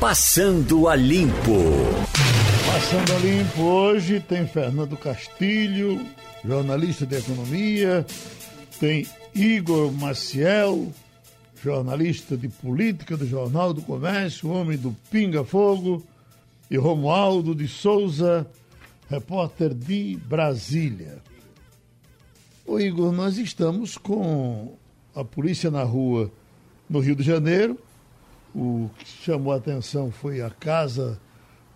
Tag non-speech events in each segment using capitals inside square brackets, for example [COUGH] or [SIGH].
Passando a Limpo. Passando a Limpo hoje tem Fernando Castilho, jornalista de economia, tem Igor Maciel, jornalista de política do Jornal do Comércio, homem do Pinga Fogo, e Romualdo de Souza, repórter de Brasília. O Igor, nós estamos com a polícia na rua no Rio de Janeiro. O que chamou a atenção foi a casa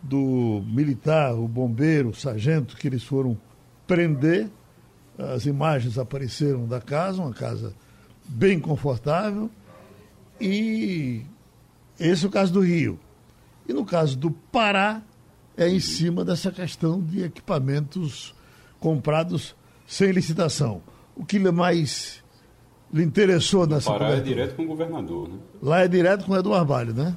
do militar, o bombeiro, o sargento, que eles foram prender. As imagens apareceram da casa, uma casa bem confortável. E esse é o caso do Rio. E no caso do Pará, é em cima dessa questão de equipamentos comprados sem licitação. O que mais lhe interessou nessa Pará é direto com o governador, né? Lá é direto com o Eduardo Barbalho, né?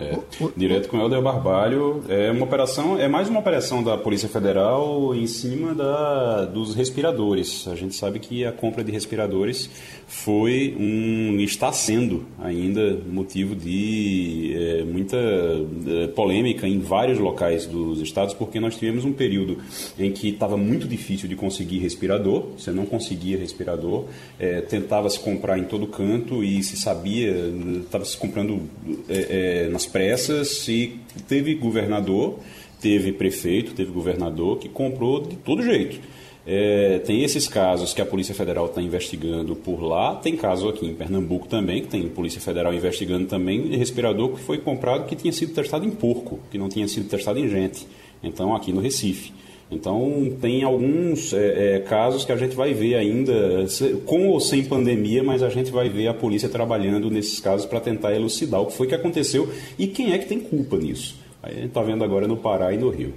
É, direto com Helder Barbalho. É uma operação, é mais uma operação da Polícia Federal em cima da, dos respiradores. A gente sabe que a compra de respiradores foi um. está sendo ainda motivo de é, muita é, polêmica em vários locais dos estados, porque nós tivemos um período em que estava muito difícil de conseguir respirador, você não conseguia respirador, é, tentava se comprar em todo canto e se sabia, estava se comprando é, é, nas pressas e teve governador, teve prefeito, teve governador que comprou de todo jeito. É, tem esses casos que a Polícia Federal está investigando por lá, tem caso aqui em Pernambuco também, que tem Polícia Federal investigando também, respirador que foi comprado que tinha sido testado em porco, que não tinha sido testado em gente. Então, aqui no Recife. Então, tem alguns é, é, casos que a gente vai ver ainda, com ou sem pandemia, mas a gente vai ver a polícia trabalhando nesses casos para tentar elucidar o que foi que aconteceu e quem é que tem culpa nisso. Aí a gente está vendo agora no Pará e no Rio.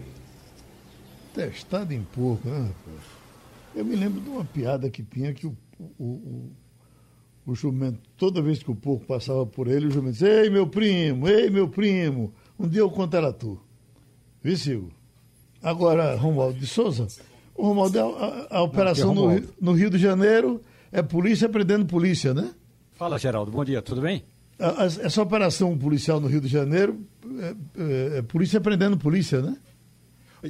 Testado em porco, né? Eu me lembro de uma piada que tinha que o, o, o, o jumento, toda vez que o porco passava por ele, o jumento dizia, ei meu primo, ei meu primo, um dia eu conto era tu. Viu, Silvio? Agora, Romualdo de Souza, o Romualdo, a, a, a operação no, no, Rio de Janeiro é polícia prendendo polícia, né? Fala, Geraldo, bom dia, tudo bem? A, essa operação policial no Rio de Janeiro é, é, é, polícia prendendo polícia, né?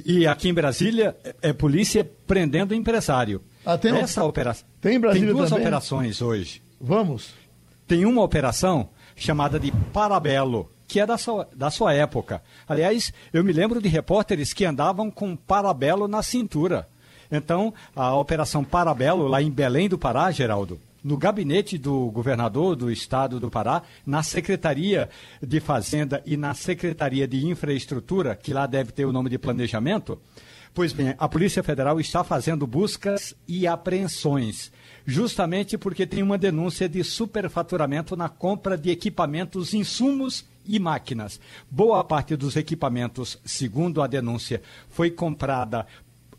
E aqui em Brasília é, é polícia prendendo empresário. Ah, tem Essa operação. Tem em Brasília Tem duas também? operações hoje. Vamos. Tem uma operação chamada de Parabelo que é da sua, da sua época. Aliás, eu me lembro de repórteres que andavam com parabelo na cintura. Então, a Operação Parabelo, lá em Belém do Pará, Geraldo, no gabinete do governador do estado do Pará, na Secretaria de Fazenda e na Secretaria de Infraestrutura, que lá deve ter o nome de planejamento. Pois bem, a Polícia Federal está fazendo buscas e apreensões, justamente porque tem uma denúncia de superfaturamento na compra de equipamentos, insumos e máquinas. Boa parte dos equipamentos, segundo a denúncia, foi comprada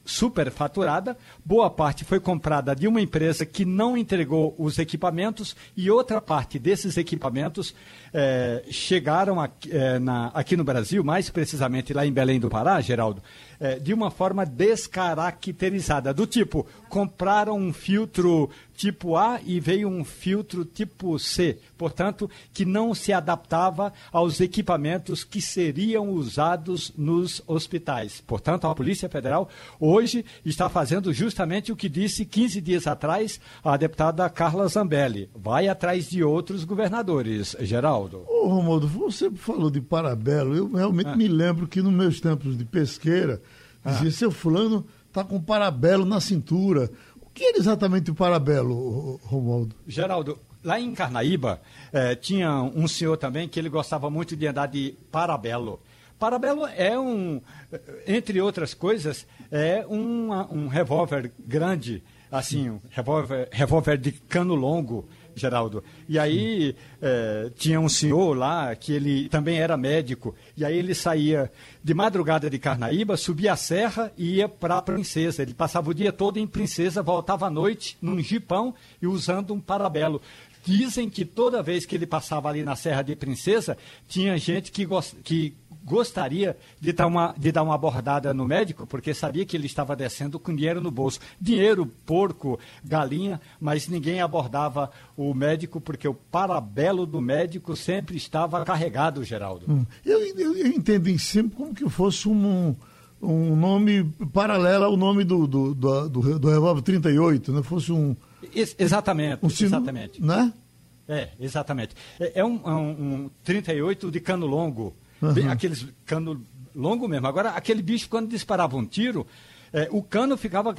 superfaturada, boa parte foi comprada de uma empresa que não entregou os equipamentos e outra parte desses equipamentos eh, chegaram aqui, eh, na, aqui no Brasil, mais precisamente lá em Belém do Pará, Geraldo, eh, de uma forma descaracterizada, do tipo, compraram um filtro tipo A e veio um filtro tipo C, portanto, que não se adaptava aos equipamentos que seriam usados nos hospitais. Portanto, a Polícia Federal hoje está fazendo justamente o que disse 15 dias atrás a deputada Carla Zambelli. Vai atrás de outros governadores, Geraldo. Ô, Romualdo, você falou de Parabelo. Eu realmente ah. me lembro que nos meus tempos de pesqueira, dizia, ah. seu fulano está com parabelo na cintura que era exatamente o Parabelo, Romualdo? Geraldo, lá em Carnaíba, eh, tinha um senhor também que ele gostava muito de andar de Parabelo. Parabelo é um, entre outras coisas, é um, um revólver grande, assim, um revólver, revólver de cano longo, Geraldo. E aí é, tinha um senhor lá que ele também era médico. E aí ele saía de madrugada de Carnaíba, subia a serra e ia para Princesa. Ele passava o dia todo em Princesa, voltava à noite num jipão e usando um parabelo. Dizem que toda vez que ele passava ali na Serra de Princesa, tinha gente que, que gostaria de dar, uma, de dar uma abordada no médico, porque sabia que ele estava descendo com dinheiro no bolso. Dinheiro, porco, galinha, mas ninguém abordava o médico, porque o parabelo do médico sempre estava carregado, Geraldo. Hum. Eu, eu, eu entendo em sempre como que fosse um, um nome paralelo ao nome do, do, do, do, do revólver 38, né? Fosse um... Ex exatamente, um sino, exatamente. Né? É, exatamente. É, é um, é um, um 38 de cano longo, uhum. aqueles cano longo mesmo. Agora, aquele bicho, quando disparava um tiro, é, o cano ficava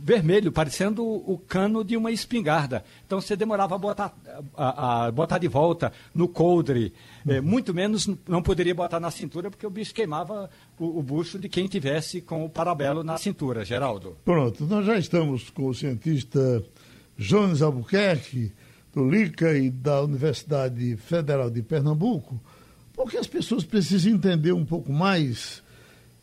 vermelho, parecendo o cano de uma espingarda. Então você demorava a botar, a, a botar de volta no coldre. É, uhum. É, muito menos não poderia botar na cintura, porque o bicho queimava o, o bucho de quem tivesse com o parabelo na cintura, Geraldo. Pronto, nós já estamos com o cientista Jones Albuquerque do LICA e da Universidade Federal de Pernambuco, porque as pessoas precisam entender um pouco mais,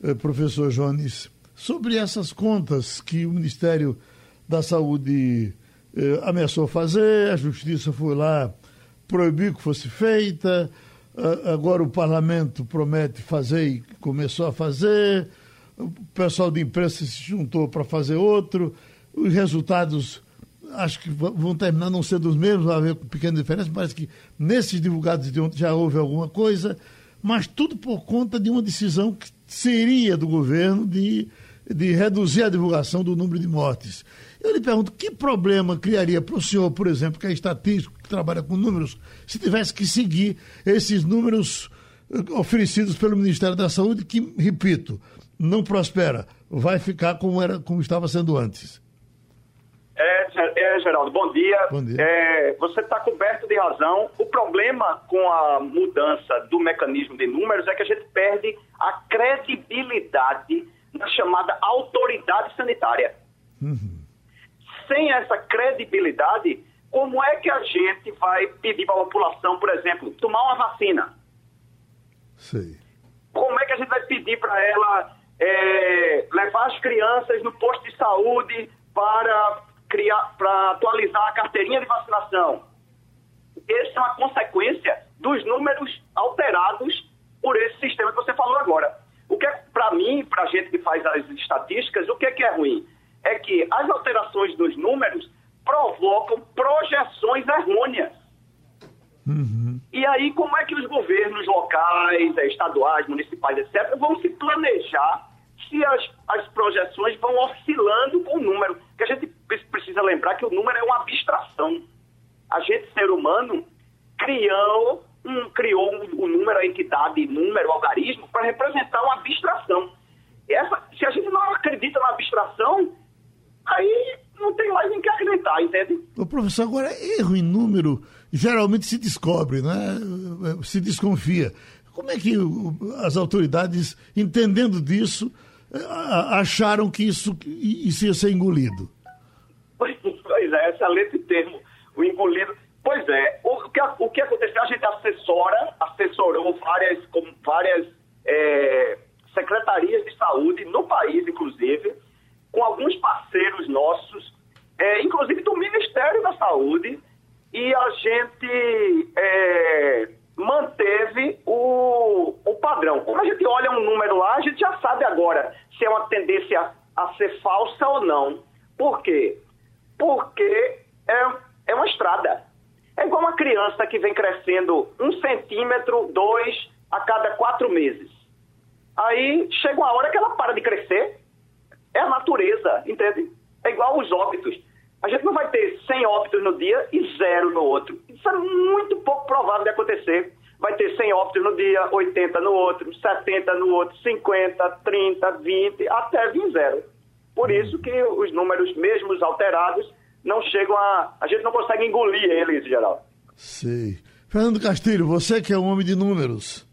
eh, professor Jones, sobre essas contas que o Ministério da Saúde eh, ameaçou fazer, a Justiça foi lá proibir que fosse feita, agora o Parlamento promete fazer e começou a fazer, o pessoal de imprensa se juntou para fazer outro, os resultados acho que vão terminar não sendo os mesmos, vai haver pequena diferença, parece que nesses divulgados de ontem já houve alguma coisa, mas tudo por conta de uma decisão que seria do governo de, de reduzir a divulgação do número de mortes. Eu lhe pergunto, que problema criaria para o senhor, por exemplo, que é estatístico, que trabalha com números, se tivesse que seguir esses números eh, oferecidos pelo Ministério da Saúde, que, repito, não prospera, vai ficar como, era, como estava sendo antes? É, é, Geraldo, bom dia. Bom dia. É, você está coberto de razão. O problema com a mudança do mecanismo de números é que a gente perde a credibilidade na chamada autoridade sanitária. Uhum. Sem essa credibilidade, como é que a gente vai pedir para a população, por exemplo, tomar uma vacina? Sei. Como é que a gente vai pedir para ela é, levar as crianças no posto de saúde para criar, para atualizar a carteirinha de vacinação. Essa é uma consequência dos números alterados por esse sistema que você falou agora. O que é, para mim, para a gente que faz as estatísticas, o que é que é ruim? É que as alterações dos números provocam projeções errôneas. Uhum. E aí, como é que os governos locais, estaduais, municipais, etc., vão se planejar se as, as projeções vão oscilando com o número? Que a gente precisa lembrar que o número é uma abstração. A gente, ser humano, criou um, criou um, um número, a entidade, número, algarismo, para representar uma abstração. Essa, se a gente não acredita na abstração, aí não tem mais em que acreditar, entende? O professor, agora, erro em número geralmente se descobre, né? se desconfia. Como é que as autoridades, entendendo disso, acharam que isso, isso ia ser engolido? Pois é, excelente termo, o engolido. Pois é, o que, o que aconteceu? A gente assessora, assessorou várias, várias é, secretarias de saúde no país, inclusive, com alguns parceiros nossos, é, inclusive do Ministério da Saúde, e a gente é, manteve o, o padrão. Quando a gente olha um número lá, a gente já sabe agora se é uma tendência a ser falsa ou não. Por quê? porque é, é uma estrada. É igual uma criança que vem crescendo um centímetro, dois, a cada quatro meses. Aí chega uma hora que ela para de crescer. É a natureza, entende? É igual os óbitos. A gente não vai ter 100 óbitos no dia e zero no outro. Isso é muito pouco provável de acontecer. Vai ter 100 óbitos no dia, 80 no outro, 70 no outro, 50, 30, 20, até vir zero. Por isso que os números, mesmo alterados, não chegam a. A gente não consegue engolir eles, geral. Sei. Fernando Castilho, você que é um homem de números.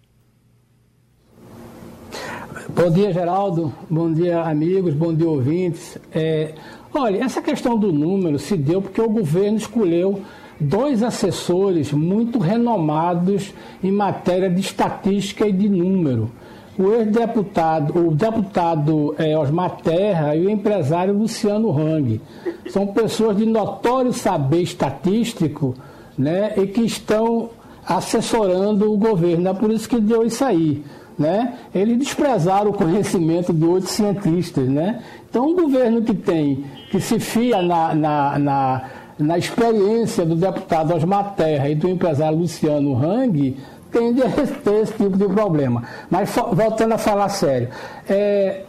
Bom dia, Geraldo. Bom dia, amigos. Bom dia, ouvintes. É, olha, essa questão do número se deu porque o governo escolheu dois assessores muito renomados em matéria de estatística e de número o ex-deputado, o deputado é, Osmar Terra e o empresário Luciano Hang. São pessoas de notório saber estatístico né, e que estão assessorando o governo. É por isso que deu isso aí. Né, eles desprezaram o conhecimento de outros cientistas. Né? Então, um governo que tem, que se fia na, na, na, na experiência do deputado Osmar Terra e do empresário Luciano Hang, tende a ter esse tipo de problema. Mas voltando a falar sério, é,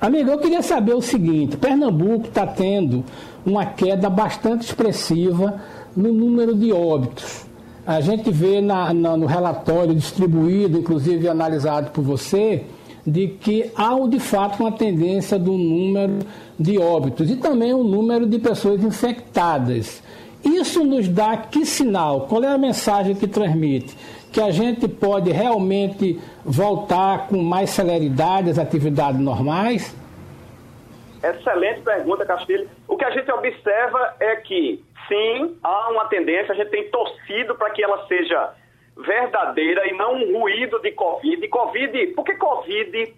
amigo, eu queria saber o seguinte: Pernambuco está tendo uma queda bastante expressiva no número de óbitos. A gente vê na, na, no relatório distribuído, inclusive analisado por você, de que há de fato uma tendência do número de óbitos e também o número de pessoas infectadas. Isso nos dá que sinal? Qual é a mensagem que transmite? Que a gente pode realmente voltar com mais celeridade às atividades normais? Excelente pergunta, Castilho. O que a gente observa é que, sim, há uma tendência, a gente tem torcido para que ela seja verdadeira e não um ruído de Covid. Covid, porque Covid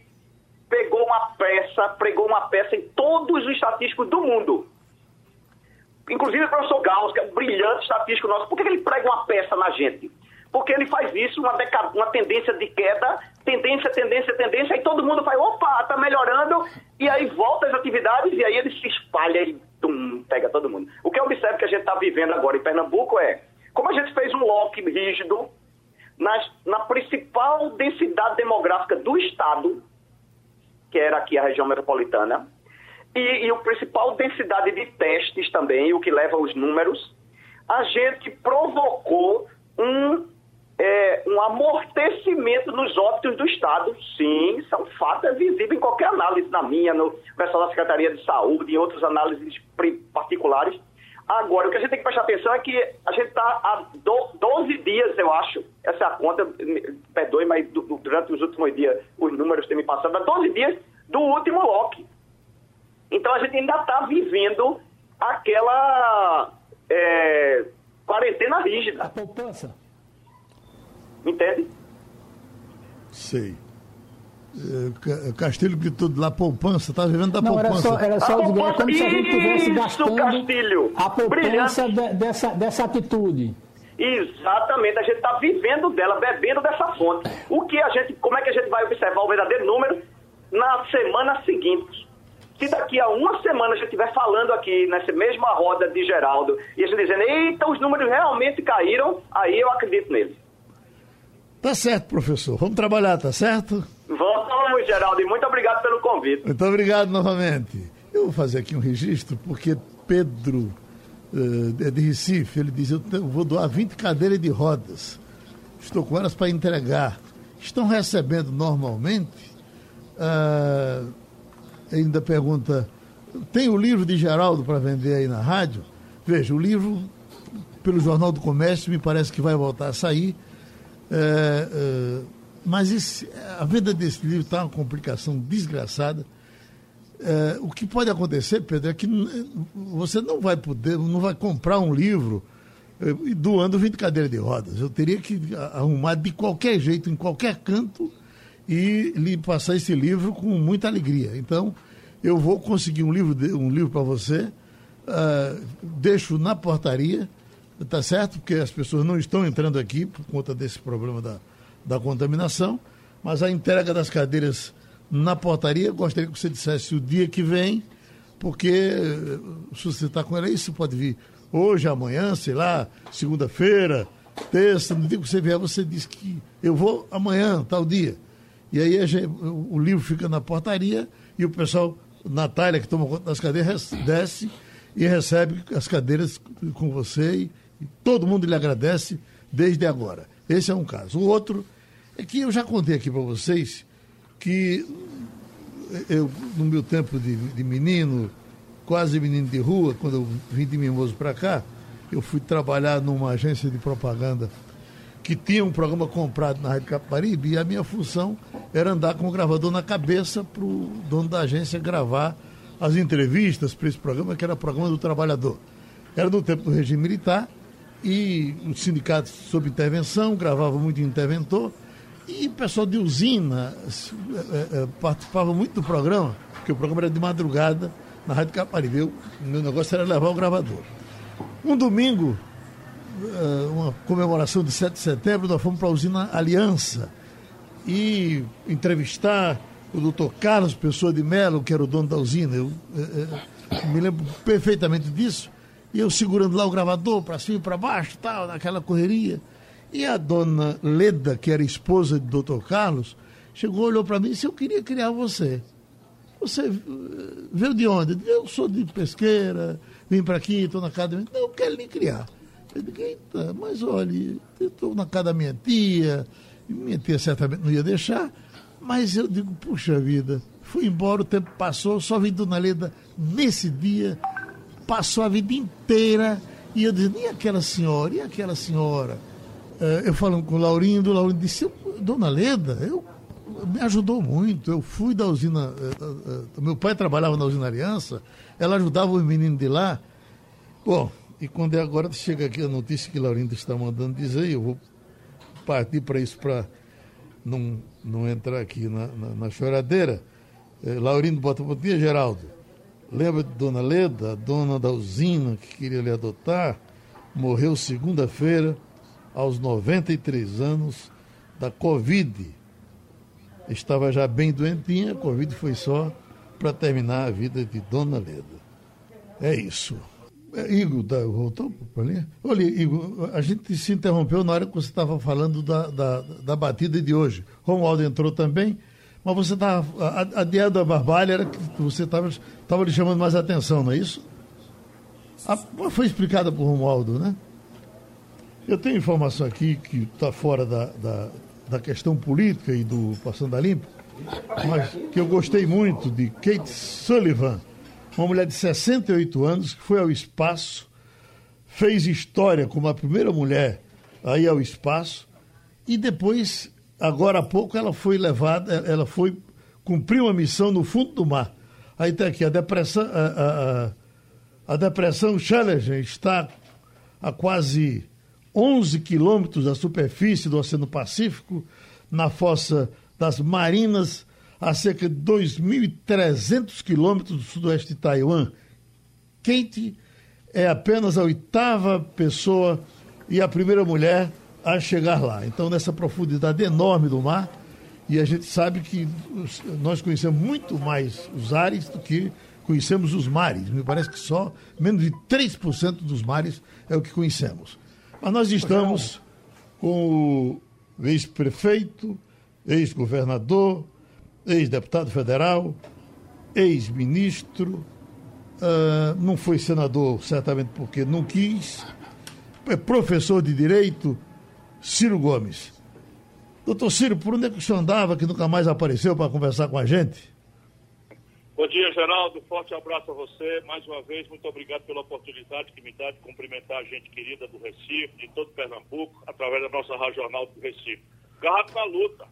pegou uma peça, pregou uma peça em todos os estatísticos do mundo. Inclusive o professor Gauss, que é um brilhante estatístico nosso, por que ele prega uma peça na gente? Porque ele faz isso, uma, uma tendência de queda, tendência, tendência, tendência, e todo mundo faz, opa, tá melhorando, e aí volta as atividades, e aí ele se espalha e tum, pega todo mundo. O que eu observo que a gente está vivendo agora em Pernambuco é, como a gente fez um lock rígido nas, na principal densidade demográfica do estado, que era aqui a região metropolitana, e, e o principal densidade de testes também, o que leva os números, a gente provocou um é, um amortecimento nos óbitos do Estado. Sim, são fatos é visível em qualquer análise, na minha, no pessoal da Secretaria de Saúde, em outras análises particulares. Agora, o que a gente tem que prestar atenção é que a gente está há 12 dias, eu acho, essa é a conta, perdoe, mas durante os últimos dias os números têm me passado, há 12 dias do último lock. Então a gente ainda está vivendo aquela é, quarentena rígida. A poupança. Entende? Sei. É, Castilho gritou de lá poupança, tá vivendo da Não, poupança. Era só, era só é como se a gente estivesse gastando Castilho. a poupança de, dessa, dessa atitude. Exatamente, a gente está vivendo dela, bebendo dessa fonte. O que a gente, como é que a gente vai observar o verdadeiro número na semana seguinte? Se daqui a uma semana a gente estiver falando aqui nessa mesma roda de Geraldo e a gente dizendo, eita, os números realmente caíram, aí eu acredito neles. Tá certo, professor. Vamos trabalhar, tá certo? Vamos, Geraldo, e muito obrigado pelo convite. Muito obrigado novamente. Eu vou fazer aqui um registro, porque Pedro uh, de Recife, ele diz, eu vou doar 20 cadeiras de rodas. Estou com elas para entregar. Estão recebendo normalmente? Uh, ainda pergunta, tem o livro de Geraldo para vender aí na rádio? Veja, o livro, pelo Jornal do Comércio, me parece que vai voltar a sair é, é, mas esse, a venda desse livro está uma complicação desgraçada. É, o que pode acontecer, Pedro, é que você não vai poder, não vai comprar um livro é, doando 20 cadeiras de rodas. Eu teria que arrumar de qualquer jeito, em qualquer canto, e lhe passar esse livro com muita alegria. Então, eu vou conseguir um livro, um livro para você, uh, deixo na portaria tá certo? Porque as pessoas não estão entrando aqui por conta desse problema da, da contaminação, mas a entrega das cadeiras na portaria, gostaria que você dissesse o dia que vem, porque eh, se você está com ela você pode vir hoje, amanhã, sei lá, segunda-feira, terça, no dia que você vier, você diz que eu vou amanhã, tal dia. E aí gente, o livro fica na portaria e o pessoal, Natália, que toma conta das cadeiras, desce e recebe as cadeiras com você todo mundo lhe agradece desde agora. Esse é um caso. O outro é que eu já contei aqui para vocês que eu, no meu tempo de, de, menino, quase menino de rua, quando eu vim de Mimoso para cá, eu fui trabalhar numa agência de propaganda que tinha um programa comprado na Rádio Caparibe e a minha função era andar com o gravador na cabeça para o dono da agência gravar as entrevistas para esse programa, que era o programa do trabalhador. Era no tempo do regime militar e os sindicatos sob intervenção, gravava muito interventor, e o pessoal de usina é, é, participava muito do programa, porque o programa era de madrugada na Rádio Caparibe. O meu negócio era levar o gravador. Um domingo, uma comemoração de 7 de setembro, nós fomos para a usina Aliança. e entrevistar o doutor Carlos Pessoa de Mello, que era o dono da usina. Eu, é, me lembro perfeitamente disso. E eu segurando lá o gravador para cima e para baixo, tal, naquela correria. E a dona Leda, que era esposa do doutor Carlos, chegou, olhou para mim e disse: Eu queria criar você. Você veio de onde? Eu sou de pesqueira, vim para aqui, estou na casa. Não, eu quero lhe criar. Eu digo, eita, mas olha, eu estou na casa da minha tia, minha tia certamente não ia deixar, mas eu digo, puxa vida, fui embora, o tempo passou, só vi Dona Leda nesse dia, passou a vida inteira, e eu disse, e aquela senhora, e aquela senhora? Uh, eu falando com o Laurindo, o Laurindo disse, Dona Leda, eu me ajudou muito. Eu fui da usina. Uh, uh, meu pai trabalhava na usina Aliança, ela ajudava os meninos de lá. Bom, e quando é agora chega aqui a notícia que Laurindo está mandando dizer, eu vou partir para isso para não, não entrar aqui na, na, na choradeira. Laurindo bota bom dia, Geraldo. Lembra de Dona Leda, dona da usina que queria lhe adotar? Morreu segunda-feira, aos 93 anos, da Covid. Estava já bem doentinha, a Covid foi só para terminar a vida de Dona Leda. É isso. É, Igor, tá, voltou para ali? Olha, Igor, a gente se interrompeu na hora que você estava falando da, da, da, batida de hoje. Romualdo entrou também, mas você estava. A, a da Barbalha era que você estava lhe chamando mais atenção, não é isso? A, foi explicada por Romualdo, né? Eu tenho informação aqui que está fora da, da, da, questão política e do Passando a Limpo, mas que eu gostei muito de Kate Sullivan uma mulher de 68 anos que foi ao espaço, fez história como a primeira mulher a ir ao espaço e depois, agora há pouco, ela foi levada, ela foi cumprir uma missão no fundo do mar. Aí está aqui, a depressão, a, a, a depressão Challenger está a quase 11 quilômetros da superfície do Oceano Pacífico, na fossa das Marinas a cerca de 2.300 quilômetros do sudoeste de Taiwan. Kate é apenas a oitava pessoa e a primeira mulher a chegar lá. Então, nessa profundidade enorme do mar, e a gente sabe que nós conhecemos muito mais os ares do que conhecemos os mares. Me parece que só menos de 3% dos mares é o que conhecemos. Mas nós estamos com o ex-prefeito, ex-governador, ex-deputado federal, ex-ministro, uh, não foi senador, certamente porque não quis, é professor de direito, Ciro Gomes. Doutor Ciro, por onde é que o senhor andava que nunca mais apareceu para conversar com a gente? Bom dia, Geraldo. Forte abraço a você. Mais uma vez, muito obrigado pela oportunidade que me dá de cumprimentar a gente querida do Recife, de todo Pernambuco, através da nossa regional do Recife. Garrafa na luta.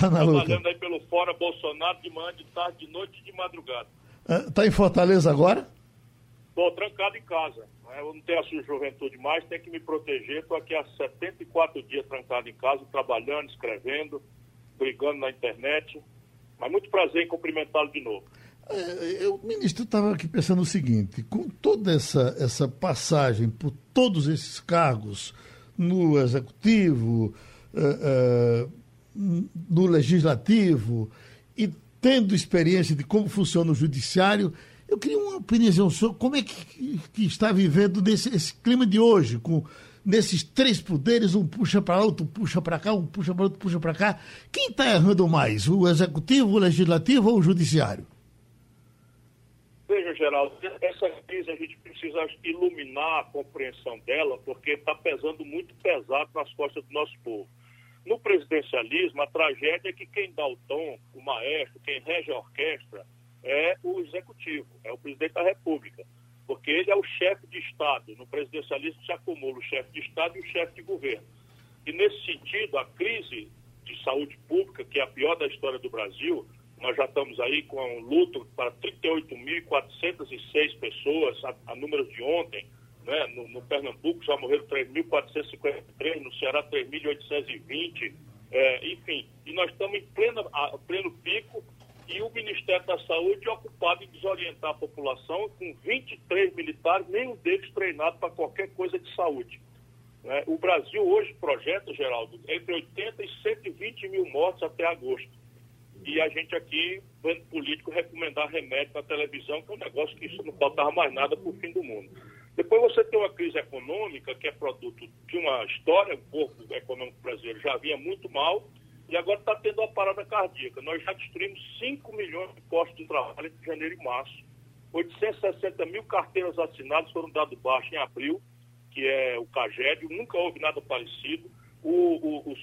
Tá na luta. Trabalhando aí pelo Fora Bolsonaro de manhã, de tarde, de noite e de madrugada. Está em Fortaleza agora? Estou trancado em casa. Né? Eu não tenho a sua juventude mais, tenho que me proteger. Estou aqui há 74 dias trancado em casa, trabalhando, escrevendo, brigando na internet. Mas muito prazer em cumprimentá-lo de novo. É, eu, ministro, estava aqui pensando o seguinte: com toda essa, essa passagem por todos esses cargos no executivo, uh, uh, no legislativo e tendo experiência de como funciona o judiciário, eu queria uma opinião sobre como é que, que está vivendo nesse, esse clima de hoje, com nesses três poderes, um puxa para lá, outro puxa para cá, um puxa para outro puxa para cá. Quem está errando mais, o executivo, o legislativo ou o judiciário? Veja, Geraldo, essa crise a gente precisa iluminar a compreensão dela, porque está pesando muito pesado nas costas do nosso povo. No presidencialismo, a tragédia é que quem dá o tom, o maestro, quem rege a orquestra, é o executivo, é o presidente da República. Porque ele é o chefe de Estado. No presidencialismo se acumula o chefe de Estado e o chefe de governo. E, nesse sentido, a crise de saúde pública, que é a pior da história do Brasil, nós já estamos aí com um luto para 38.406 pessoas, a, a de ontem, né? No, no, Pernambuco já morreram 3.453, no Ceará 3.820, é, enfim. E nós estamos em pleno, a, pleno pico e o Ministério da Saúde ocupado em desorientar a população com 23 militares, nenhum deles treinado para qualquer coisa de saúde. Né? O Brasil hoje projeta, Geraldo, entre 80 e 120 mil mortes até agosto. E a gente aqui, vendo político, recomendar remédio na televisão, que é um negócio que isso não faltava mais nada para o fim do mundo. Depois você tem uma crise econômica, que é produto de uma história, o corpo econômico brasileiro já vinha muito mal, e agora está tendo uma parada cardíaca. Nós já destruímos 5 milhões de postos de trabalho entre janeiro e março. 860 mil carteiras assinadas foram dados baixo em abril que é o CAGED, nunca houve nada parecido. O, o, o,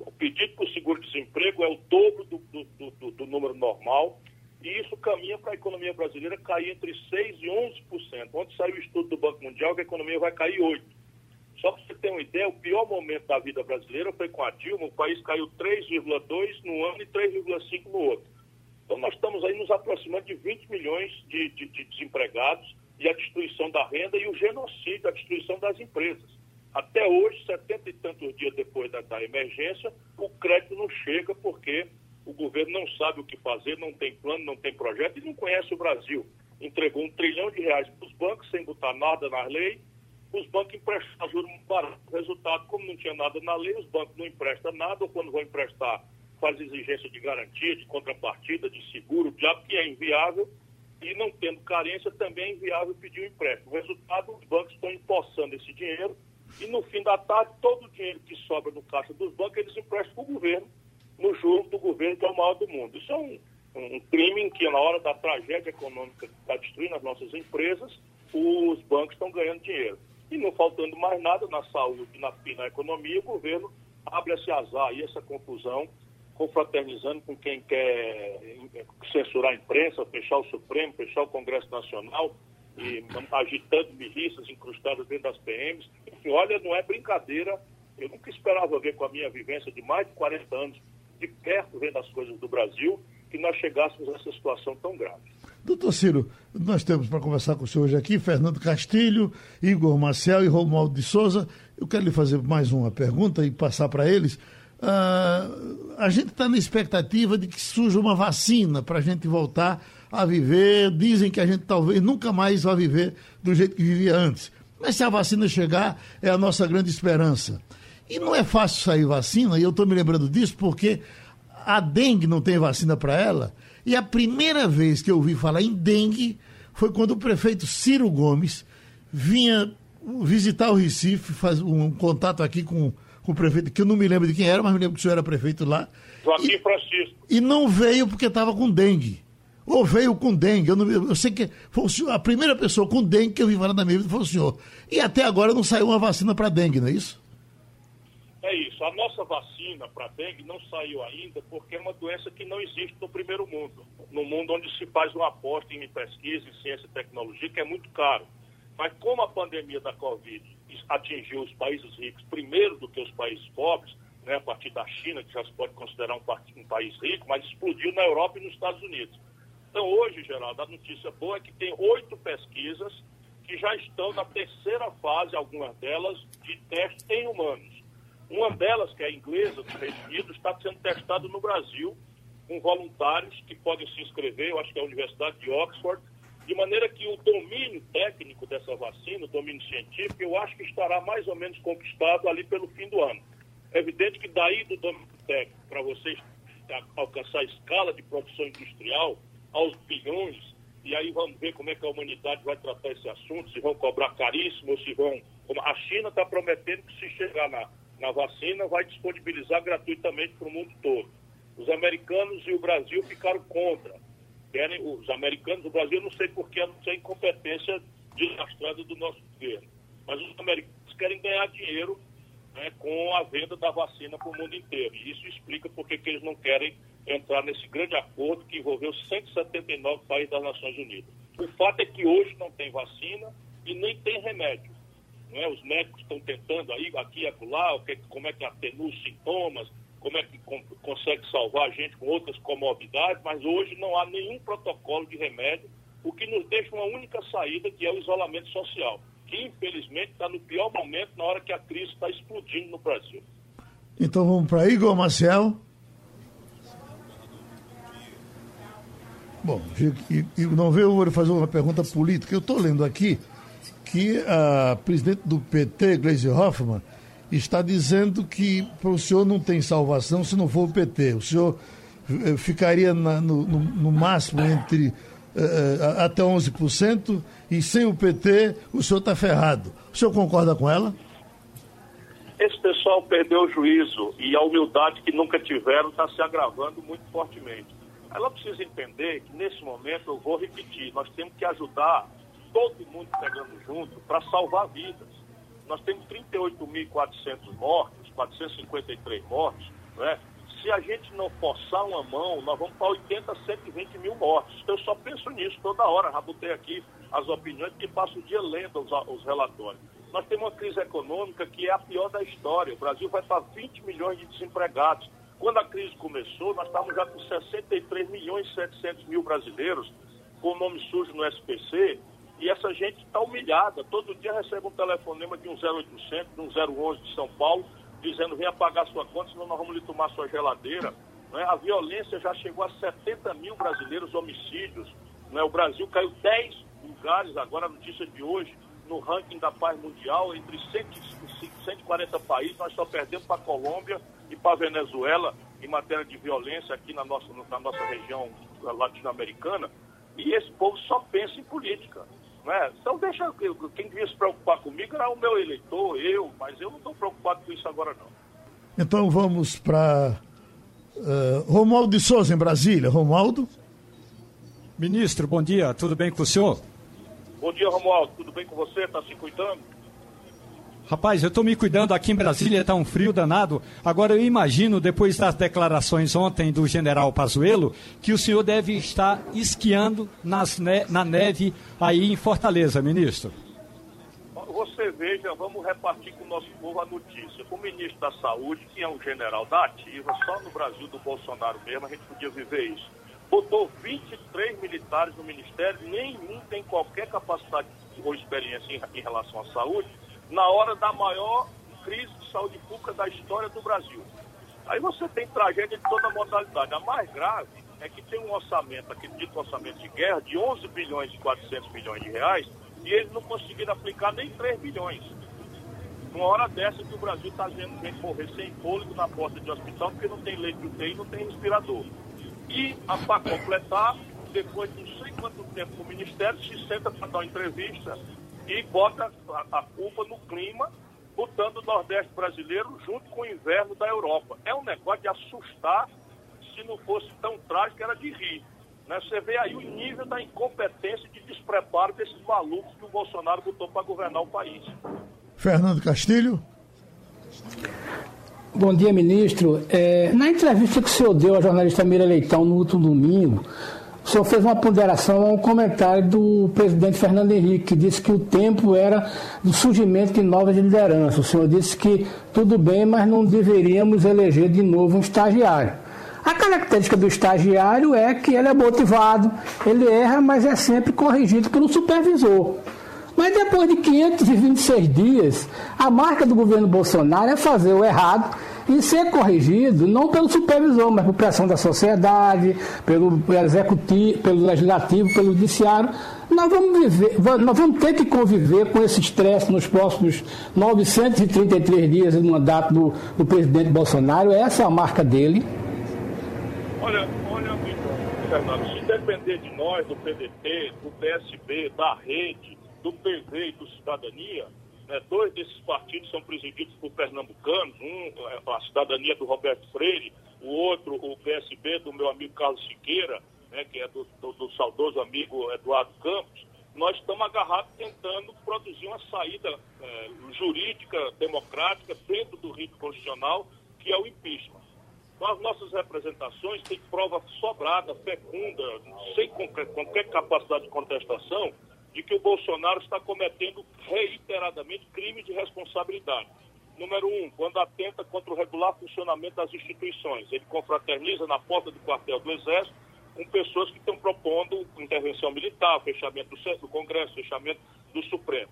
o pedido por seguro-desemprego é o dobro do, do, do, do, número normal, e isso caminha para a economia brasileira cair entre 6% e 11%. Ontem saiu o estudo do Banco Mundial que a economia vai cair 8%. Só para você ter uma ideia, o pior momento da vida brasileira foi com a Dilma, o país caiu 3,2% no ano e 3,5% no outro. Então nós estamos aí nos aproximando de 20 milhões de, de, de desempregados, e a destruição da renda e o genocídio, a destruição das empresas. Até hoje, setenta e tantos dias depois da, da, emergência, o crédito não chega porque o governo não sabe o que fazer, não tem plano, não tem projeto e não conhece o Brasil. Entregou um trilhão de reais para os bancos sem botar nada na lei, os bancos emprestam juros muito barato. Resultado, como não tinha nada na lei, os bancos não emprestam nada, ou quando vão emprestar, faz exigência de garantia, de contrapartida, de seguro, já que é inviável, e não tendo carência, também é inviável pedir um empréstimo. O resultado, os bancos estão empossando esse dinheiro e no fim da tarde, todo o dinheiro que sobra no caixa dos bancos, eles emprestam para o governo, no juro do governo, que é o maior do mundo. Isso é um, um crime em que, na hora da tragédia econômica que está destruindo as nossas empresas, os bancos estão ganhando dinheiro. E não faltando mais nada na saúde, na, na economia, o governo abre esse azar e essa confusão confraternizando com quem quer censurar a imprensa, fechar o Supremo, fechar o Congresso Nacional e [CLEARS THROAT] agitando milícias incrustadas dentro das PMs. Enfim, olha, não é brincadeira. Eu nunca esperava ver com a minha vivência de mais de 40 anos, de perto vendo as coisas do Brasil, que nós chegássemos a essa situação tão grave. Doutor Ciro, nós temos para conversar com o senhor hoje aqui Fernando Castilho, Igor Marcel e Romualdo de Souza. Eu quero lhe fazer mais uma pergunta e passar para eles. Uh, a gente está na expectativa de que surja uma vacina para a gente voltar a viver. Dizem que a gente talvez nunca mais vai viver do jeito que vivia antes. Mas se a vacina chegar, é a nossa grande esperança. E não é fácil sair vacina, e eu estou me lembrando disso porque a dengue não tem vacina para ela. E a primeira vez que eu ouvi falar em dengue foi quando o prefeito Ciro Gomes vinha visitar o Recife, faz um contato aqui com com o prefeito, que eu não me lembro de quem era, mas me lembro que o senhor era prefeito lá. Joaquim e, Francisco. E não veio porque estava com dengue. Ou veio com dengue. Eu, não, eu sei que foi senhor, a primeira pessoa com dengue que eu vi falar na minha vida foi o senhor. E até agora não saiu uma vacina para dengue, não é isso? É isso. A nossa vacina para dengue não saiu ainda porque é uma doença que não existe no primeiro mundo. No mundo onde se faz uma aposta em pesquisa, em ciência e tecnologia, que é muito caro. Mas como a pandemia da Covid atingiu os países ricos primeiro do que os países pobres, né, a partir da China, que já se pode considerar um, um país rico, mas explodiu na Europa e nos Estados Unidos. Então, hoje, Geraldo, a notícia boa é que tem oito pesquisas que já estão na terceira fase, algumas delas, de teste em humanos. Uma delas, que é a inglesa, dos Estados Unidos, está sendo testada no Brasil, com voluntários que podem se inscrever, eu acho que é a Universidade de Oxford, de maneira que o domínio técnico dessa vacina, o domínio científico, eu acho que estará mais ou menos conquistado ali pelo fim do ano. É evidente que daí do domínio técnico, para vocês alcançar a escala de produção industrial aos bilhões, e aí vamos ver como é que a humanidade vai tratar esse assunto, se vão cobrar caríssimo ou se vão... A China está prometendo que se chegar na, na vacina vai disponibilizar gratuitamente para o mundo todo. Os americanos e o Brasil ficaram contra querem, os americanos, o Brasil, não sei porquê, não sei incompetência desastrada do nosso governo. Mas os americanos querem ganhar dinheiro né, com a venda da vacina para o mundo inteiro. E isso explica por que eles não querem entrar nesse grande acordo que envolveu 179 países das Nações Unidas. O fato é que hoje não tem vacina e nem tem remédio. Não é? Os médicos estão tentando aí, aqui e acolá, como é que atenua os sintomas, como é que consegue salvar a gente com outras comorbidades, mas hoje não há nenhum protocolo de remédio, o que nos deixa uma única saída, que é o isolamento social, que infelizmente está no pior momento na hora que a crise está explodindo no Brasil. Então vamos para Igor Marcel. Bom, não veio, fazer uma pergunta política. Eu estou lendo aqui que a presidente do PT, Gleisi Hoffmann, está dizendo que o senhor não tem salvação se não for o PT. O senhor eh, ficaria na, no, no, no, máximo entre uh, até 11% e sem o PT o senhor está ferrado. O senhor concorda com ela? Esse pessoal perdeu o juízo e a humildade que nunca tiveram está se agravando muito fortemente. Ela precisa entender que nesse momento, eu vou repetir, nós temos que ajudar todo mundo pegando junto para salvar vidas. Nós temos 38.400 mortos, 453 mortos, né? Se a gente não forçar uma mão, nós vamos para 80, 120 mil mortos. Eu só penso nisso toda hora. Já botei aqui as opiniões que passo o dia lendo os, os relatórios. Nós temos uma crise econômica que é a pior da história. O Brasil vai para 20 milhões de desempregados. Quando a crise começou, nós estávamos já com 63 milhões e 700 mil brasileiros com nome sujo no SPC e essa gente está humilhada. Todo dia recebe um telefonema de um 0800, de um 011 de São Paulo, dizendo: venha pagar sua conta, senão nós vamos lhe tomar sua geladeira. Né? A violência já chegou a 70 mil brasileiros homicídios. Né? O Brasil caiu 10 lugares, agora a notícia de hoje, no ranking da paz mundial, entre 140 países, nós só perdemos para a Colômbia e para a Venezuela em matéria de violência aqui na nossa, na nossa região latino-americana. E esse povo só pensa em política. Né? Então deixa, quem devia se preocupar comigo era o meu eleitor, eu, mas eu não estou preocupado com isso agora não. Então vamos para uh, Romualdo de Souza, em Brasília. Romualdo? Ministro, bom dia, tudo bem com o senhor? Bom dia, Romualdo. Tudo bem com você? Está se cuidando? Rapaz, eu estou me cuidando aqui em Brasília, está um frio danado. Agora eu imagino, depois das declarações ontem do general Pazuello, que o senhor deve estar esquiando ne na neve aí em Fortaleza, ministro. Você veja, vamos repartir com o nosso povo a notícia. O ministro da Saúde, que é um general da ativa, só no Brasil do Bolsonaro mesmo a gente podia viver isso botou 23 militares no Ministério, nenhum tem qualquer capacidade ou experiência em relação à saúde, na hora da maior crise de saúde pública da história do Brasil. Aí você tem tragédia de toda modalidade. A mais grave é que tem um orçamento, aquele dito orçamento de guerra, de 11 bilhões e 400 milhões de reais, e eles não conseguiram aplicar nem 3 bilhões. Uma hora dessa que o Brasil está vendo gente morrer sem fôlego na porta de hospital porque não tem leite de UTI não tem respirador. E, para completar, depois de não sei quanto tempo o Ministério se senta para dar uma entrevista e bota a, a culpa no clima, botando o Nordeste brasileiro junto com o inverno da Europa. É um negócio de assustar, se não fosse tão trágico, era de rir. Né? Você vê aí o nível da incompetência e de despreparo desses malucos que o Bolsonaro botou para governar o país. Fernando Castilho. Bom dia, ministro. É, na entrevista que o senhor deu à jornalista Mira Leitão no último domingo, o senhor fez uma ponderação a um comentário do presidente Fernando Henrique, que disse que o tempo era do surgimento de novas lideranças. O senhor disse que tudo bem, mas não deveríamos eleger de novo um estagiário. A característica do estagiário é que ele é motivado, ele erra, mas é sempre corrigido pelo supervisor. Mas depois de 526 dias, a marca do governo Bolsonaro é fazer o errado e ser corrigido não pelo supervisor, mas por pressão da sociedade, pelo executivo, pelo legislativo, pelo judiciário. Nós vamos, viver, nós vamos ter que conviver com esse estresse nos próximos 933 dias do mandato do, do presidente Bolsonaro. Essa é a marca dele. Olha, olha, Fernando, se depender de nós, do PDT, do PSB, da rede, do PV e do Cidadania, né, dois desses partidos são presididos por pernambucanos, um é a Cidadania do Roberto Freire, o outro o PSB do meu amigo Carlos Siqueira, né, que é do, do, do saudoso amigo Eduardo Campos, nós estamos agarrados tentando produzir uma saída é, jurídica, democrática, dentro do rito constitucional, que é o impeachment. Então, as nossas representações têm prova sobrada, fecunda, sem qualquer, qualquer capacidade de contestação, de que o Bolsonaro está cometendo reiteradamente crime de responsabilidade. Número um, quando atenta contra o regular funcionamento das instituições. Ele confraterniza na porta do quartel do Exército com pessoas que estão propondo intervenção militar, fechamento do Congresso, fechamento do Supremo.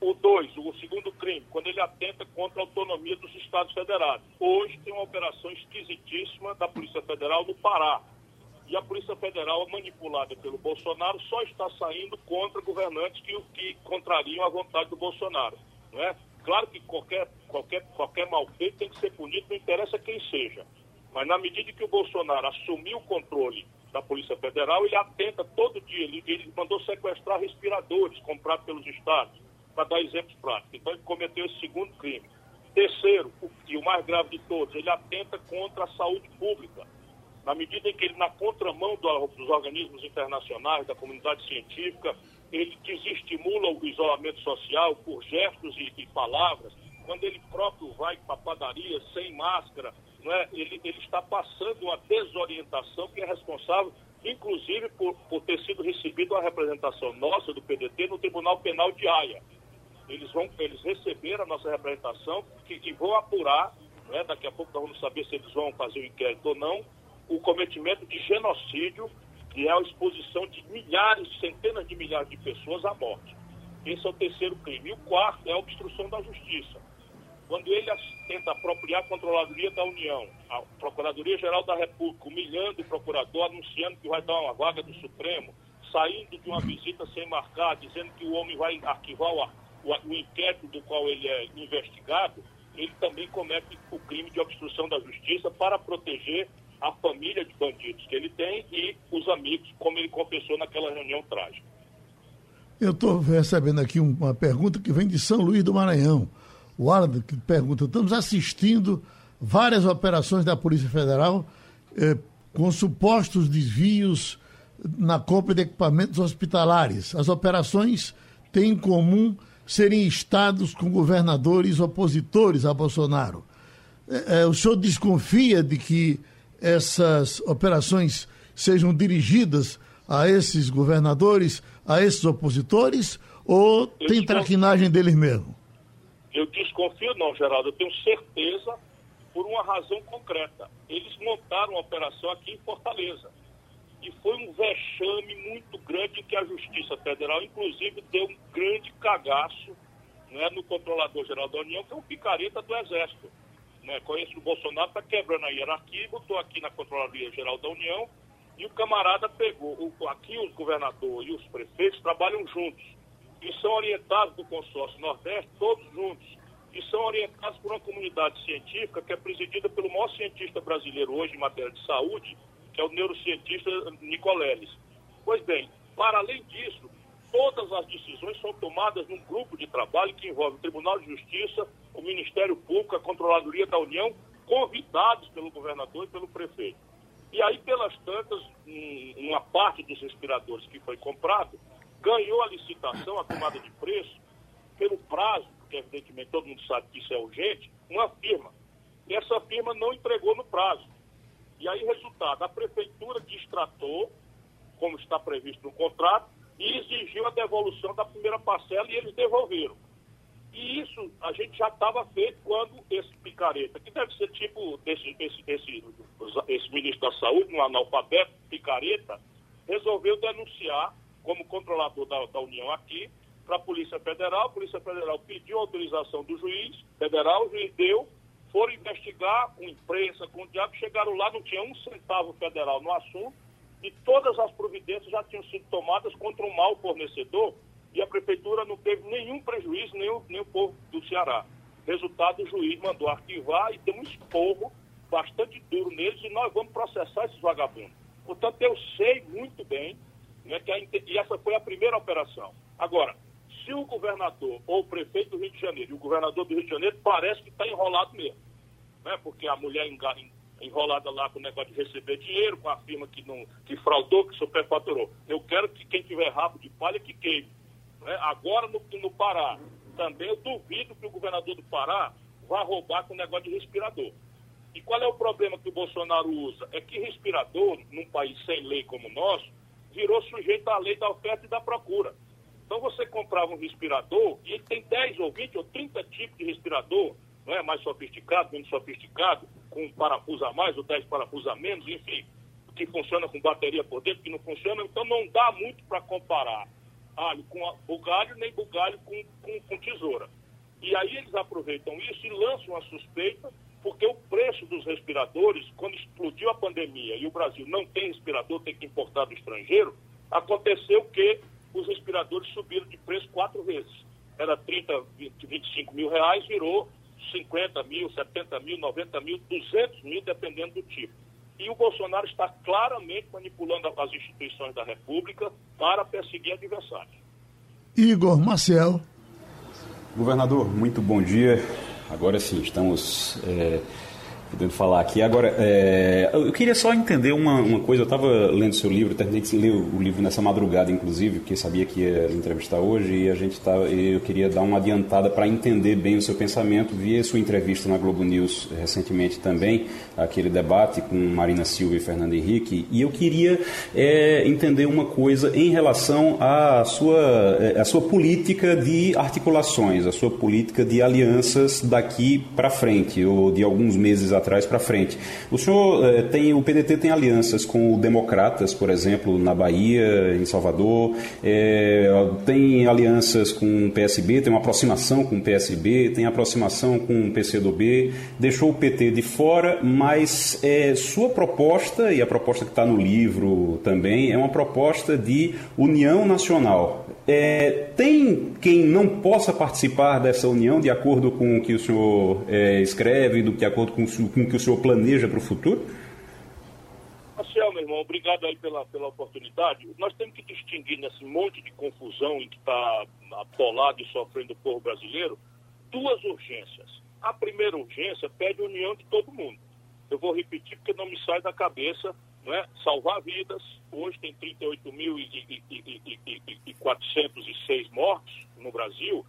O dois, o segundo crime, quando ele atenta contra a autonomia dos Estados Federados. Hoje tem uma operação esquisitíssima da Polícia Federal no Pará, e a Polícia Federal, manipulada pelo Bolsonaro, só está saindo contra governantes que, que contrariam a vontade do Bolsonaro. Não é? Claro que qualquer, qualquer, qualquer mal feito tem que ser punido, não interessa quem seja. Mas na medida que o Bolsonaro assumiu o controle da Polícia Federal, ele atenta todo dia, ele, ele mandou sequestrar respiradores comprados pelos estados, para dar exemplos práticos. Então ele cometeu esse segundo crime. Terceiro, e o mais grave de todos, ele atenta contra a saúde pública. Na medida em que ele, na contramão do, dos organismos internacionais, da comunidade científica, ele desestimula o isolamento social por gestos e, e palavras. Quando ele próprio vai para padaria sem máscara, é? ele, ele está passando uma desorientação que é responsável, inclusive, por, por ter sido recebido a representação nossa do PDT no Tribunal Penal de Haia. Eles, vão, eles receberam a nossa representação que vão apurar, é? daqui a pouco nós vamos saber se eles vão fazer o inquérito ou não, o cometimento de genocídio, que é a exposição de milhares, centenas de milhares de pessoas à morte. Esse é o terceiro crime. E o quarto é a obstrução da justiça. Quando ele tenta apropriar a Controladoria da União, a Procuradoria-Geral da República, humilhando o procurador, anunciando que vai dar uma vaga do Supremo, saindo de uma visita sem marcar, dizendo que o homem vai arquivar o, o, o inquérito do qual ele é investigado, ele também comete o crime de obstrução da justiça para proteger a família de bandidos que ele tem e os amigos, como ele confessou naquela reunião trágica. Eu estou recebendo aqui uma pergunta que vem de São Luís do Maranhão. O Alan que pergunta: estamos assistindo várias operações da Polícia Federal eh, com supostos desvios na compra de equipamentos hospitalares. As operações têm em comum serem estados com governadores opositores a Bolsonaro. Eh, eh, o senhor desconfia de que essas operações sejam dirigidas a esses governadores, a esses opositores, ou eu tem traquinagem deles mesmo? Eu desconfio não, Geraldo, eu tenho certeza por uma razão concreta. Eles montaram uma operação aqui em Fortaleza. E foi um vexame muito grande que a Justiça Federal, inclusive, deu um grande cagaço né, no Controlador-Geral da União, que é um picareta do Exército né, conheço o Bolsonaro, está quebrando a hierarquia, botou aqui na Controladoria Geral da União e o camarada pegou. O, aqui os governadores e os prefeitos trabalham juntos e são orientados do consórcio Nordeste, todos juntos, e são orientados por uma comunidade científica que é presidida pelo maior cientista brasileiro hoje em matéria de saúde, que é o neurocientista Nicoleles. Pois bem, para além disso, todas as decisões são tomadas num grupo de trabalho que envolve o Tribunal de Justiça, o Ministério Público, a Controladoria da União, convidados pelo governador e pelo prefeito. E aí, pelas tantas, uma parte dos respiradores que foi comprado ganhou a licitação, a tomada de preço, pelo prazo, porque evidentemente todo mundo sabe que isso é urgente, uma firma. E essa firma não entregou no prazo. E aí, resultado, a prefeitura distratou, como está previsto no contrato, e exigiu a devolução da primeira parcela e eles devolveram. E isso a gente já estava feito quando esse picareta, que deve ser tipo esse, esse, esse, esse ministro da Saúde, um analfabeto picareta, resolveu denunciar como controlador da, da União aqui para a Polícia Federal. A Polícia Federal pediu autorização do juiz federal, o juiz deu, foram investigar com imprensa, com o diabo, chegaram lá, não tinha um centavo federal no assunto, e todas as providências já tinham sido tomadas contra um mau fornecedor e a prefeitura não teve nenhum prejuízo, nem o, nem o povo do Ceará. Resultado, o juiz mandou arquivar e deu um esporro bastante duro neles e nós vamos processar esses vagabundos. Portanto, eu sei muito bem né, que a, e essa foi a primeira operação. Agora, se o governador ou o prefeito do Rio de Janeiro e o governador do Rio de Janeiro parece que está enrolado mesmo, né, porque a mulher enrolada lá com o negócio de receber dinheiro, com a firma que, não, que fraudou, que superfaturou. Eu quero que quem tiver rabo de palha que queime. Né? Agora no, no Pará, também eu duvido que o governador do Pará vá roubar com o negócio de respirador. E qual é o problema que o Bolsonaro usa? É que respirador, num país sem lei como o nosso, virou sujeito à lei da oferta e da procura. Então você comprava um respirador e ele tem 10 ou 20 ou 30 tipos de respirador, não é mais sofisticado, menos sofisticado, com parafuso a mais ou 10 parafusos a menos, enfim, que funciona com bateria por dentro, que não funciona, então não dá muito para comparar alho com bugalho, nem bugalho com, com, com, tesoura. E aí eles aproveitam isso e lançam a suspeita porque o preço dos respiradores, quando explodiu a pandemia e o Brasil não tem respirador, tem que importar do estrangeiro, aconteceu que os respiradores subiram de preço quatro vezes. Era 30, 20, 25 mil reais, virou 50 mil, 70 mil, 90 mil, 200 mil, dependendo do tipo. E o Bolsonaro está claramente manipulando as instituições da República para perseguir adversários. Igor Maciel. Governador, muito bom dia. Agora sim, estamos é, podendo falar aqui. Agora, é, eu queria só entender uma, uma coisa. Eu estava lendo seu livro, terminei de ler o livro nessa madrugada, inclusive, porque sabia que ia entrevistar hoje e a gente tá, eu queria dar uma adiantada para entender bem o seu pensamento. Vi a sua entrevista na Globo News recentemente também, aquele debate com Marina Silva e Fernando Henrique, e eu queria é, entender uma coisa em relação à sua, é, à sua política de articulações, a sua política de alianças daqui para frente, ou de alguns meses atrás atrás para frente. O senhor eh, tem, o PDT tem alianças com o Democratas, por exemplo, na Bahia, em Salvador, eh, tem alianças com o PSB, tem uma aproximação com o PSB, tem aproximação com o PCdoB, deixou o PT de fora, mas é sua proposta, e a proposta que está no livro também, é uma proposta de união nacional. É, tem quem não possa participar dessa união de acordo com o que o senhor é, escreve, do, de acordo com, com o que o senhor planeja para o futuro? Marcel, meu irmão, obrigado aí pela, pela oportunidade. Nós temos que distinguir nesse monte de confusão em que está atolado e sofrendo o povo brasileiro duas urgências. A primeira urgência pede união de todo mundo. Eu vou repetir porque não me sai da cabeça né? salvar vidas. Hoje tem 38.406 mortos no Brasil.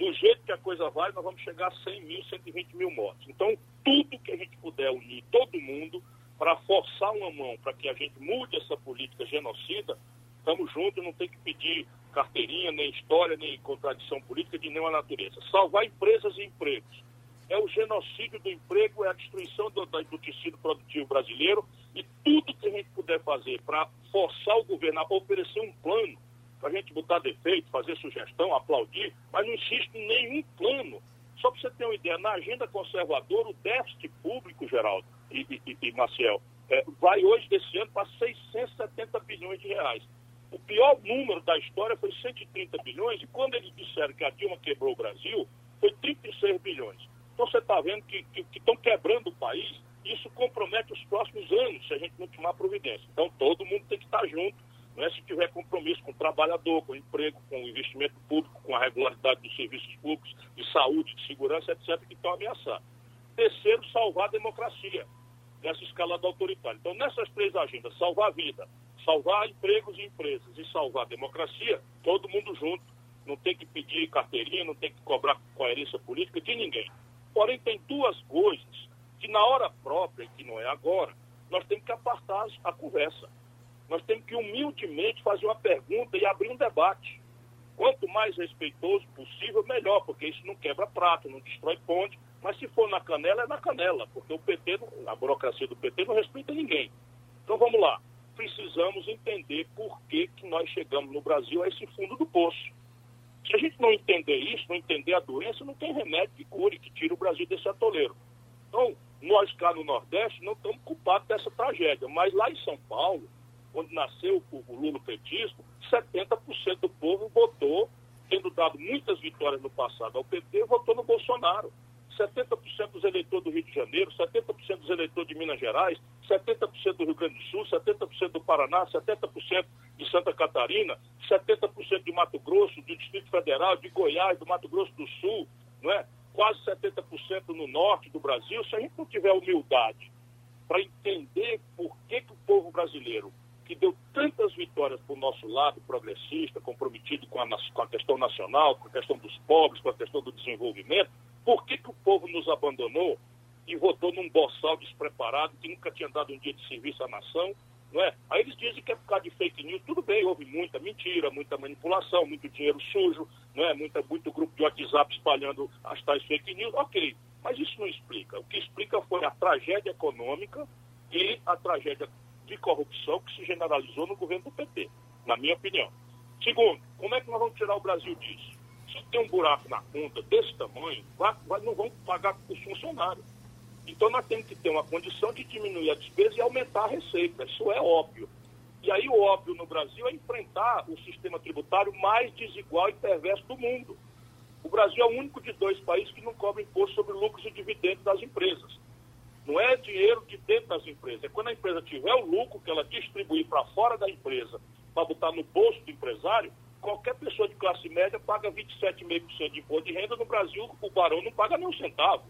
Do jeito que a coisa vai, nós vamos chegar a 100 mil, 120 mil mortos. Então, tudo que a gente puder unir todo mundo para forçar uma mão para que a gente mude essa política genocida, estamos juntos, não tem que pedir carteirinha, nem história, nem contradição política de nenhuma natureza. Salvar empresas e empregos. É o genocídio do emprego, é a destruição do, do tecido produtivo brasileiro e tudo que a gente puder fazer para forçar o governo a oferecer um plano, para a gente botar defeito, fazer sugestão, aplaudir, mas não existe nenhum plano. Só para você ter uma ideia, na agenda conservadora, o déficit público, Geraldo e, e, e Maciel, é, vai hoje, desse ano, para 670 bilhões de reais. O pior número da história foi 130 bilhões, e quando eles disseram que a Dilma quebrou o Brasil, foi 36 bilhões. Então você está vendo que estão que, quebrando o país isso compromete os próximos anos se a gente não tomar providência. Então, todo mundo tem que estar junto, né, se tiver compromisso com o trabalhador, com o emprego, com o investimento público, com a regularidade dos serviços públicos, de saúde, de segurança, etc., que estão ameaçados. Terceiro, salvar a democracia nessa escalada autoritária. Então, nessas três agendas, salvar a vida, salvar empregos e empresas e salvar a democracia, todo mundo junto. Não tem que pedir carteirinha, não tem que cobrar coerência política de ninguém. Porém, tem duas coisas que na hora própria, que não é agora, nós temos que apartar a conversa. Nós temos que humildemente fazer uma pergunta e abrir um debate. Quanto mais respeitoso possível, melhor, porque isso não quebra prato, não destrói ponte, mas se for na canela, é na canela, porque o PT, a burocracia do PT não respeita ninguém. Então vamos lá. Precisamos entender por que, que nós chegamos no Brasil a esse fundo do poço. Se a gente não entender isso, não entender a doença, não tem remédio que cure, que tire o Brasil desse atoleiro. Então, nós cá no Nordeste não estamos culpados dessa tragédia, mas lá em São Paulo, onde nasceu o Lula petismo, 70% do povo votou, tendo dado muitas vitórias no passado ao PT, votou no Bolsonaro. 70% dos eleitores do Rio de Janeiro, 70% dos eleitores de Minas Gerais, 70% do Rio Grande do Sul, 70% do Paraná, 70% de Santa Catarina, 70% de Mato Grosso, do Distrito Federal, de Goiás, do Mato Grosso do Sul, não é? quase 70% no norte do Brasil, se a gente não tiver humildade para entender por que, que o povo brasileiro, que deu tantas vitórias para o nosso lado progressista, comprometido com a, com a questão nacional, com a questão dos pobres, com a questão do desenvolvimento, por que, que o povo nos abandonou e votou num boçal despreparado que nunca tinha dado um dia de serviço à nação não é? Aí eles dizem que é por causa de fake news, tudo bem, houve muita mentira, muita manipulação, muito dinheiro sujo, não é? Muita, muito grupo de WhatsApp espalhando as tais fake news, ok. Mas isso não explica. O que explica foi a tragédia econômica e a tragédia de corrupção que se generalizou no governo do PT, na minha opinião. Segundo, como é que nós vamos tirar o Brasil disso? Se tem um buraco na conta desse tamanho, não vão pagar os funcionários. Então nós temos que ter uma condição de diminuir a despesa e aumentar a receita. Isso é óbvio. E aí o óbvio no Brasil é enfrentar o sistema tributário mais desigual e perverso do mundo. O Brasil é o único de dois países que não cobra imposto sobre lucros e dividendos das empresas. Não é dinheiro de dentro das empresas. É quando a empresa tiver o lucro que ela distribuir para fora da empresa, para botar no bolso do empresário, qualquer pessoa de classe média paga 27,5% de imposto de renda. No Brasil, o barão não paga nem um centavo.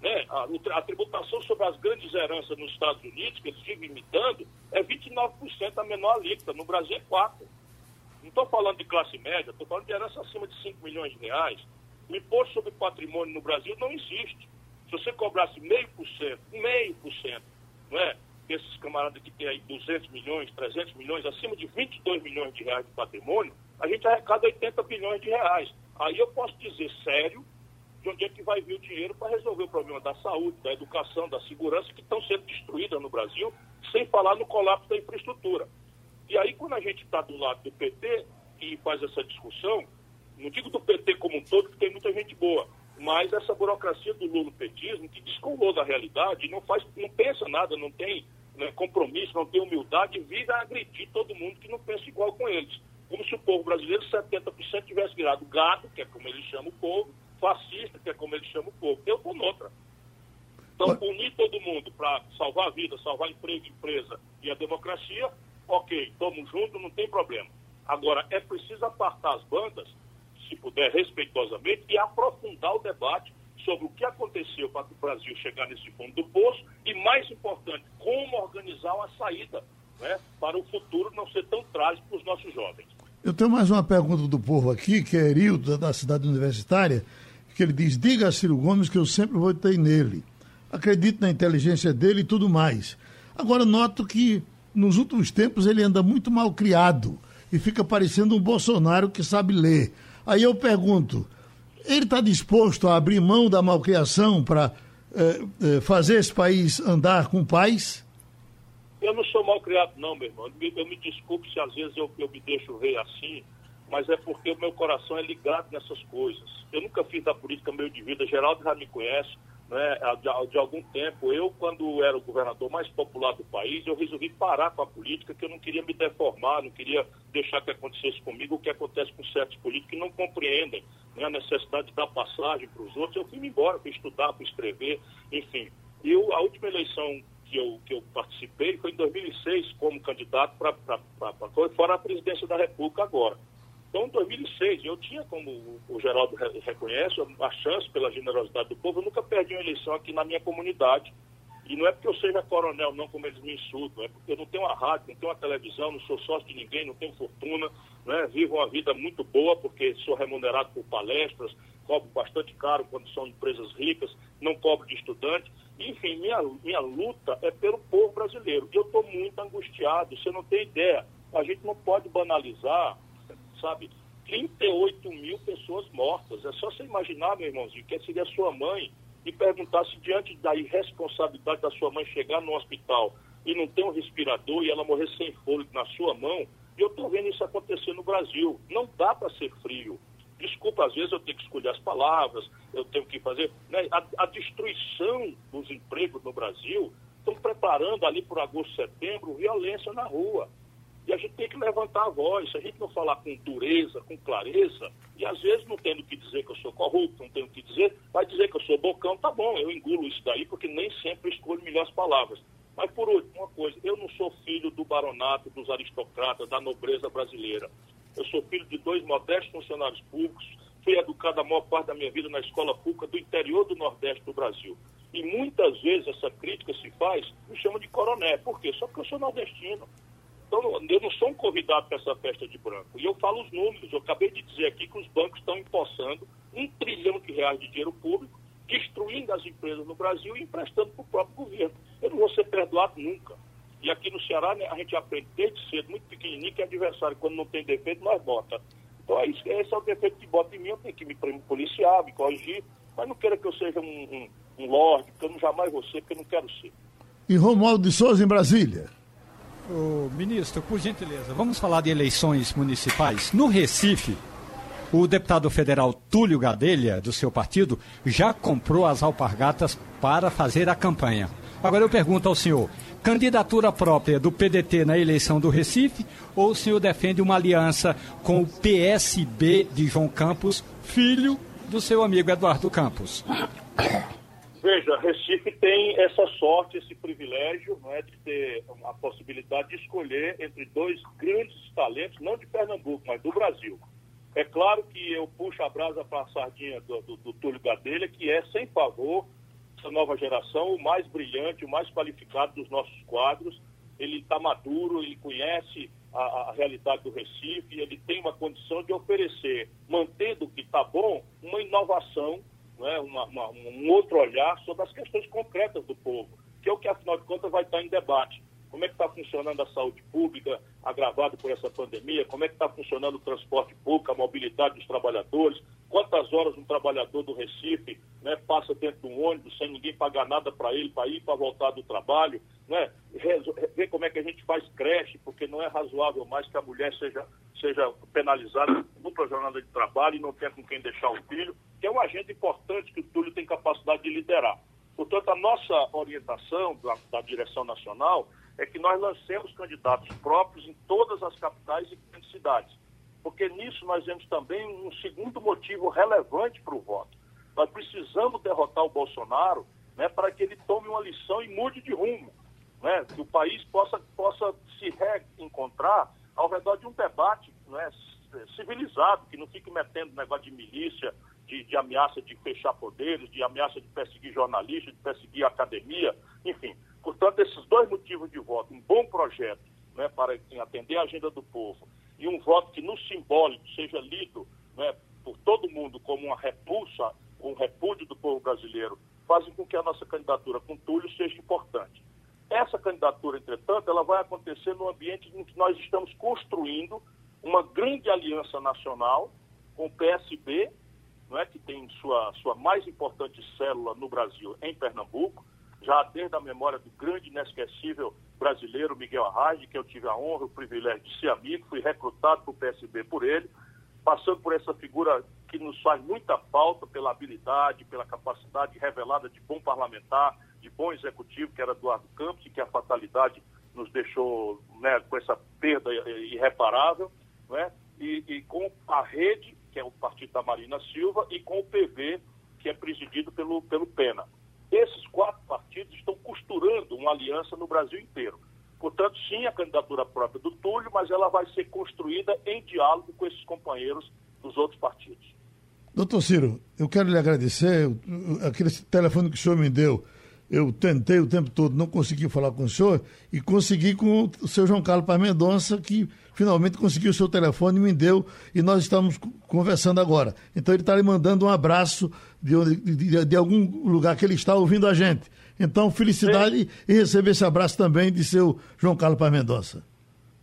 Né? A, a, tributação sobre as grandes heranças nos Estados Unidos, que eles ficam imitando, é 29% a menor alíquota. No Brasil é 4%. Não estou falando de classe média, estou falando de herança acima de 5 milhões de reais. O imposto sobre patrimônio no Brasil não existe. Se você cobrasse meio por cento, meio por cento, não é? Esses camaradas que têm aí 200 milhões, 300 milhões, acima de 22 milhões de reais de patrimônio, a gente arrecada 80 bilhões de reais. Aí eu posso dizer sério de onde é que vai vir o dinheiro para resolver o problema da saúde, da educação, da segurança, que estão sendo destruídas no Brasil, sem falar no colapso da infraestrutura. E aí, quando a gente está do lado do PT e faz essa discussão, não digo do PT como um todo, porque tem muita gente boa, mas essa burocracia do lulopetismo que descolou da realidade, não faz, não pensa nada, não tem né, compromisso, não tem humildade, vive a agredir todo mundo que não pensa igual com eles. Como se o povo brasileiro, 70% tivesse virado gado, que é como ele chama o povo, fascista, que é como ele chama o povo. Eu estou noutra. Então, unir todo mundo para salvar a vida, salvar emprego, empresa e a democracia, ok, estamos juntos, não tem problema. Agora, é preciso apartar as bandas, se puder, respeitosamente, e aprofundar o debate sobre o que aconteceu para o Brasil chegar nesse fundo do poço e, mais importante, como organizar uma saída né, para o futuro não ser tão trágico para os nossos jovens. Eu tenho mais uma pergunta do povo aqui, que é Erildo, da cidade universitária, que ele diz: diga a Ciro Gomes que eu sempre votei nele. Acredito na inteligência dele e tudo mais. Agora, noto que nos últimos tempos ele anda muito mal criado e fica parecendo um Bolsonaro que sabe ler. Aí eu pergunto, ele está disposto a abrir mão da malcriação para eh, eh, fazer esse país andar com paz? Eu não sou mal criado, não, meu irmão. Eu me desculpe se às vezes eu, eu me deixo ver assim, mas é porque o meu coração é ligado nessas coisas. Eu nunca fiz da política meio de vida. Geraldo já me conhece né, de, de, algum tempo. Eu, quando era o governador mais popular do país, eu resolvi parar com a política, que eu não queria me deformar, não queria deixar que acontecesse comigo o que acontece com certos políticos que não compreendem né, a necessidade de dar passagem para os outros. Eu fui embora, fui estudar, fui escrever, enfim. E eu, a última eleição que eu, que eu participei foi em 2006 como candidato para fora a presidência da República agora. Então, em 2006, eu tinha, como o Geraldo reconhece, a chance pela generosidade do povo. Eu nunca perdi uma eleição aqui na minha comunidade. E não é porque eu seja coronel, não, como eles me insultam, é porque eu não tenho uma rádio, não tenho uma televisão, não sou sócio de ninguém, não tenho fortuna, né? vivo uma vida muito boa porque sou remunerado por palestras, cobro bastante caro quando são empresas ricas, não cobro de estudante. Enfim, minha, minha luta é pelo povo brasileiro. E eu estou muito angustiado, você não tem ideia. A gente não pode banalizar sabe? 38 mil pessoas mortas. É só você imaginar, meu irmãozinho, que seria sua mãe e perguntar se diante da irresponsabilidade da sua mãe chegar no hospital e não ter um respirador e ela morrer sem fôlego na sua mão. E eu estou vendo isso acontecer no Brasil. Não dá para ser frio. Desculpa, às vezes eu tenho que escolher as palavras, eu tenho que fazer. Né? A, a destruição dos empregos no Brasil estão preparando ali por agosto, setembro, violência na rua. E a gente tem que levantar a voz. Se a gente não falar com dureza, com clareza, e às vezes não tendo que dizer que eu sou corrupto, não tendo que dizer, vai dizer que eu sou bocão, tá bom, eu engulo isso daí, porque nem sempre escolho melhores palavras. Mas por último, uma coisa, eu não sou filho do baronato, dos aristocratas, da nobreza brasileira. Eu sou filho de dois modestos funcionários públicos, fui educado a maior parte da minha vida na escola pública do interior do Nordeste do Brasil. E muitas vezes essa crítica se faz, me chama de coroné. Por quê? Só porque eu sou nordestino. Então, eu não sou um convidado para essa festa de branco. E eu falo os números. Eu acabei de dizer aqui que os bancos estão empossando um trilhão de reais de dinheiro público, destruindo as empresas no Brasil e emprestando para o próprio governo. Eu não vou ser perdoado nunca. E aqui no Ceará, né, a gente aprende desde cedo, muito pequenininho, que adversário, quando não tem defeito, nós bota. Então, é isso, esse é o defeito que bota em mim. Eu tenho que me policiar, me corrigir. Mas não queira que eu seja um, um, um lorde, porque eu não jamais vou ser, porque eu não quero ser. E Romualdo de Souza, em Brasília. O ministro, por gentileza, vamos falar de eleições municipais. No Recife, O deputado federal Túlio Gadelha, do seu partido, já comprou as alpargatas para fazer a campanha. Agora eu pergunto ao senhor: candidatura própria do PDT na eleição do Recife ou o senhor defende uma aliança com o PSB de João Campos, filho do seu amigo Eduardo Campos? Veja, Recife tem essa sorte, esse privilégio não é, de ter a possibilidade de escolher entre dois grandes talentos, não de Pernambuco, mas do Brasil. É claro que eu puxo a brasa para a sardinha do, do, do Túlio Gadelha, que é, sem favor, essa nova geração, o mais brilhante, o mais qualificado dos nossos quadros. Ele está maduro, ele conhece a, a, realidade do Recife, ele tem uma condição de oferecer, mantendo o que está bom, uma inovação né, uma, uma, um outro olhar sobre as questões concretas do povo, que é o que, afinal de contas, vai estar em debate. Como é que está funcionando a saúde pública agravada por essa pandemia? Como é que está funcionando o transporte público, a mobilidade dos trabalhadores? Quantas horas um trabalhador do Recife né, passa dentro de um ônibus sem ninguém pagar nada para ele, para ir para voltar do trabalho? Né? Ver como é que a gente faz creche, porque não é razoável mais que a mulher seja, seja penalizada dupla jornada de trabalho e não tenha com quem deixar o filho que é uma agenda importante que o Túlio tem capacidade de liderar. Portanto, a nossa orientação da, da direção nacional é que nós lancemos candidatos próprios em todas as capitais e grandes cidades. Porque nisso nós vemos também um segundo motivo relevante para o voto. Nós precisamos derrotar o Bolsonaro né, para que ele tome uma lição e mude de rumo. Né, que o país possa, possa se reencontrar ao redor de um debate né, civilizado, que não fique metendo negócio de milícia, de, de, ameaça de fechar poderes, de ameaça de perseguir jornalistas, de perseguir academia, enfim. Portanto, esses dois motivos de voto, um bom projeto né, para atender a agenda do povo e um voto que no simbólico seja lido né, por todo mundo como uma repulsa, um repúdio do povo brasileiro, fazem com que a nossa candidatura com Túlio seja importante. Essa candidatura, entretanto, ela vai acontecer no ambiente em que nós estamos construindo uma grande aliança nacional com o PSB não é, que tem sua, sua mais importante célula no Brasil em Pernambuco, já desde a memória do grande inesquecível brasileiro Miguel Arraes, que eu tive a honra, o privilégio de ser amigo, fui recrutado para o PSB por ele, passando por essa figura que nos faz muita falta pela habilidade, pela capacidade revelada de bom parlamentar, de bom executivo, que era Eduardo Campos, e que a fatalidade nos deixou né, com essa perda irreparável, né? e, e com a rede que é o partido da Marina Silva, e com o PV, que é presidido pelo, pelo Pena. Esses quatro partidos estão costurando uma aliança no Brasil inteiro. Portanto, sim, a candidatura própria do Túlio, mas ela vai ser construída em diálogo com esses companheiros dos outros partidos. Doutor Ciro, eu quero lhe agradecer. Aquele telefone que o senhor me deu eu tentei o tempo todo, não consegui falar com o senhor e consegui com o seu João Carlos Paz Mendonça, que finalmente conseguiu o seu telefone e me deu, e nós estamos conversando agora. Então ele está lhe mandando um abraço de, de, de, algum lugar que ele está ouvindo a gente. Então, felicidade Sim. e receber esse abraço também de seu João Carlos Paz Mendonça.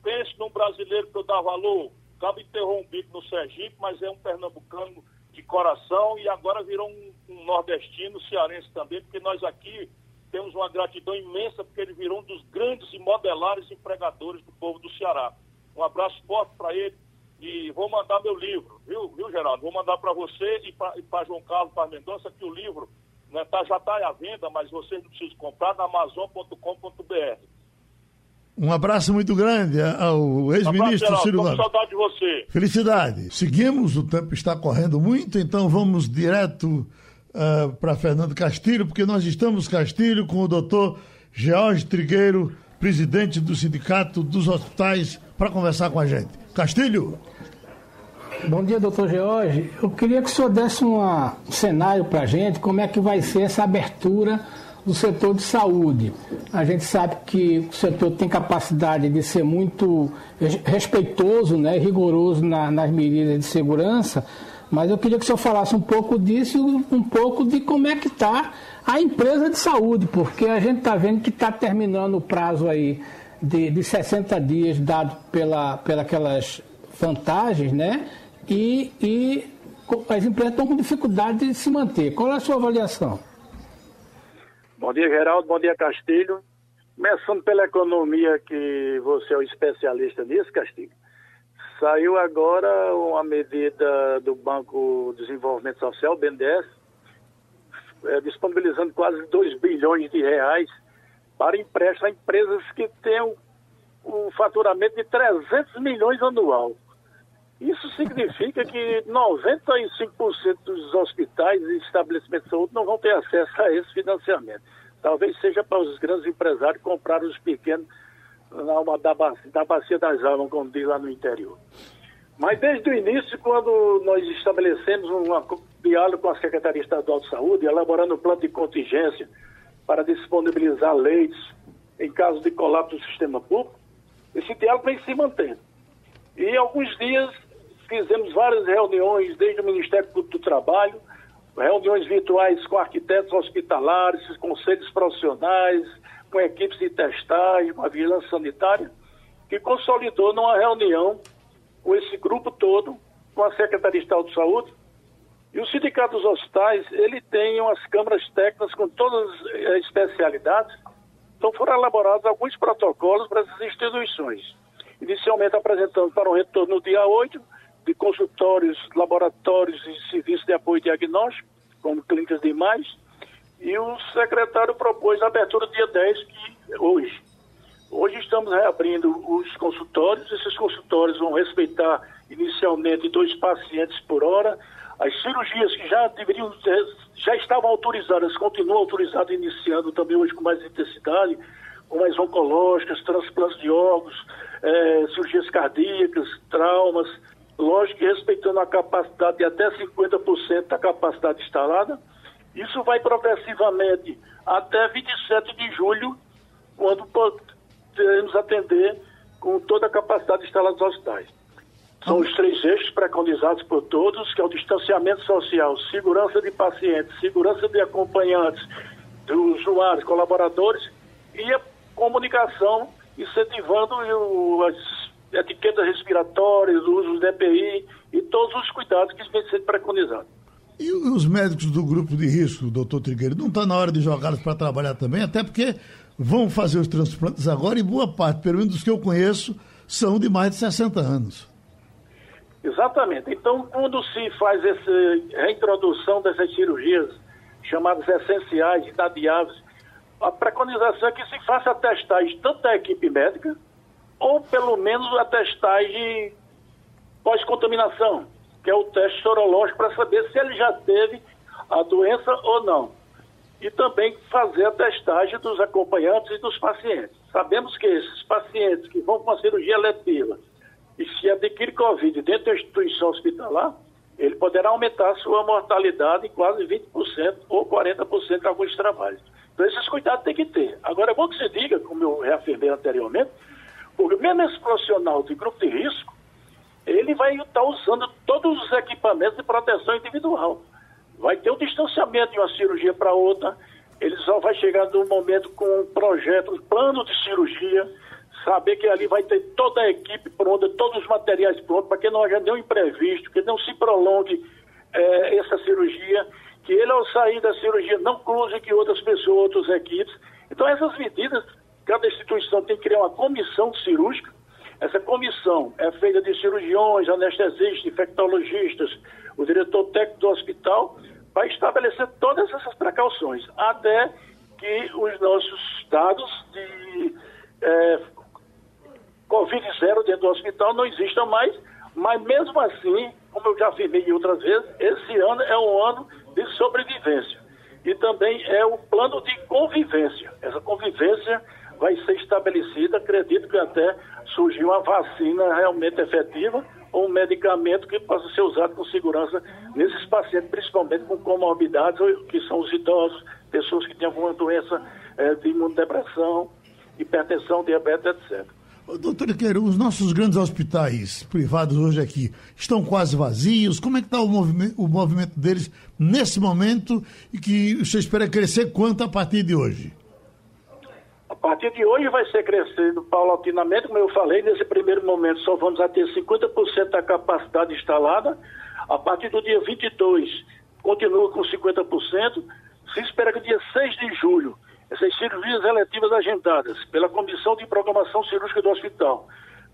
Pense num brasileiro que eu dá valor. Acaba um bico no Sergipe, mas é um pernambucano de coração e agora virou um, um nordestino, cearense também, porque nós aqui temos uma gratidão imensa porque ele virou um dos grandes e modelares empregadores do povo do Ceará. Um abraço forte para ele e vou mandar meu livro, viu, viu Geraldo? Vou mandar para você e para João Carlos para Mendonça que o livro né, tá, já está à venda, mas vocês não precisam comprar na amazon.com.br. Um abraço muito grande ao ex-ministro Ciro Gomes. saudade de você. Felicidade. Seguimos, o tempo está correndo muito, então vamos direto uh, para Fernando Castilho, porque nós estamos, Castilho, com o doutor George Trigueiro, presidente do Sindicato dos Hospitais, para conversar com a gente. Castilho. Bom dia, doutor George. Eu queria que o senhor desse uma, um cenário para a gente, como é que vai ser essa abertura do setor de saúde. A gente sabe que o setor tem capacidade de ser muito respeitoso, né, rigoroso na, nas medidas de segurança, mas eu queria que o senhor falasse um pouco disso e um pouco de como é que está a empresa de saúde, porque a gente está vendo que está terminando o prazo aí de, de 60 dias dado pela, pela aquelas vantagens, né? E, e as empresas estão com dificuldade de se manter. Qual é a sua avaliação? Bom dia, Geraldo. Bom dia, Castilho. Começando pela economia, que você é o especialista nisso, Castilho. Saiu agora uma medida do Banco de Desenvolvimento Social, BNDES, é, disponibilizando quase 2 bilhões de reais para empréstimo a empresas que têm um, faturamento de 300 milhões anual. Isso significa que 95% dos hospitais e estabelecimentos de saúde não vão ter acesso a esse financiamento. Talvez seja para os grandes empresários comprar os pequenos na uma da, bacia, da bacia das almas, como diz lá no interior. Mas desde o início, quando nós estabelecemos um diálogo com a Secretaria Estadual de Saúde, elaborando um plano de contingência para disponibilizar leitos em caso de colapso do sistema público, esse diálogo vem se mantendo. E alguns dias fizemos várias reuniões, desde o Ministério do Trabalho, reuniões virtuais com arquitetos hospitalares, conselhos profissionais, com equipes de testagem, com a vigilância sanitária, que consolidou numa reunião com esse grupo todo, com a Secretaria de Estado de Saúde, e o Sindicato dos Hospitais, ele tem umas câmaras técnicas com todas as eh, especialidades, então foram elaborados alguns protocolos para essas instituições. Inicialmente apresentando para o retorno no dia 8, de consultórios, laboratórios e serviços de apoio diagnóstico, como clínicas de e o secretário propôs a abertura dia 10, que hoje. Hoje estamos reabrindo os consultórios, esses consultórios vão respeitar inicialmente dois pacientes por hora, as cirurgias que já deveriam já estavam autorizadas, continuam autorizadas, iniciando também hoje com mais intensidade, com mais oncológicas, transplantes de órgãos, é, cirurgias cardíacas, traumas, lógico respeitando a capacidade de até 50% da capacidade instalada. Isso vai progressivamente até 27 de julho, quando poderemos atender com toda a capacidade instalada dos hospitais. São os três eixos preconizados por todos, que é o distanciamento social, segurança de pacientes, segurança de acompanhantes, dos usuários, colaboradores e a comunicação, incentivando as etiquetas respiratórias, o uso do DPI e todos os cuidados que vêm sendo preconizados. E os médicos do grupo de risco, doutor Trigueiro, não está na hora de jogá-los para trabalhar também? Até porque vão fazer os transplantes agora e boa parte, pelo menos dos que eu conheço, são de mais de 60 anos. Exatamente. Então, quando se faz essa reintrodução dessas cirurgias chamadas essenciais, inadiáveis, a preconização é que se faça testagem tanto da equipe médica, ou pelo menos a testagem pós-contaminação, que é o teste sorológico para saber se ele já teve a doença ou não. E também fazer a testagem dos acompanhantes e dos pacientes. Sabemos que esses pacientes que vão com a cirurgia letiva e se adquire Covid dentro da instituição hospitalar, ele poderá aumentar a sua mortalidade em quase 20% ou 40% em alguns trabalhos. Então, esses cuidados tem que ter. Agora, é bom que se diga, como eu reafirmei anteriormente, porque mesmo esse profissional de grupo de risco, ele vai estar usando todos os equipamentos de proteção individual. Vai ter o um distanciamento de uma cirurgia para outra, ele só vai chegar num momento com um projeto, um plano de cirurgia, saber que ali vai ter toda a equipe pronta, todos os materiais prontos, para que não haja nenhum imprevisto, que não se prolongue é, essa cirurgia, que ele ao sair da cirurgia não cruze que outras pessoas, outras equipes. Então essas medidas instituição tem que criar uma comissão cirúrgica. Essa comissão é feita de cirurgiões, anestesistas, infectologistas, o diretor técnico do hospital, para estabelecer todas essas precauções, até que os nossos dados de é, Covid zero dentro do hospital não existam mais, mas mesmo assim, como eu já afirmei outras vezes, esse ano é um ano de sobrevivência. E também é o plano de convivência. Essa convivência vai ser estabelecida, acredito que até surgiu uma vacina realmente efetiva ou um medicamento que possa ser usado com segurança nesses pacientes, principalmente com comorbidades, que são os idosos, pessoas que têm alguma doença é, de imunodepressão, hipertensão, diabetes, etc. Doutor Queiro, os nossos grandes hospitais privados hoje aqui estão quase vazios. Como é que está o movimento, o movimento deles nesse momento e que você espera crescer quanto a partir de hoje? Partir de hoje vai ser crescendo paulatinamente, como eu falei, nesse primeiro momento só vamos a ter 50% da capacidade instalada. A partir do dia 22 continua com 50%. Se espera que dia 6 de julho essas cirurgias eletivas agendadas pela Comissão de Programação Cirúrgica do Hospital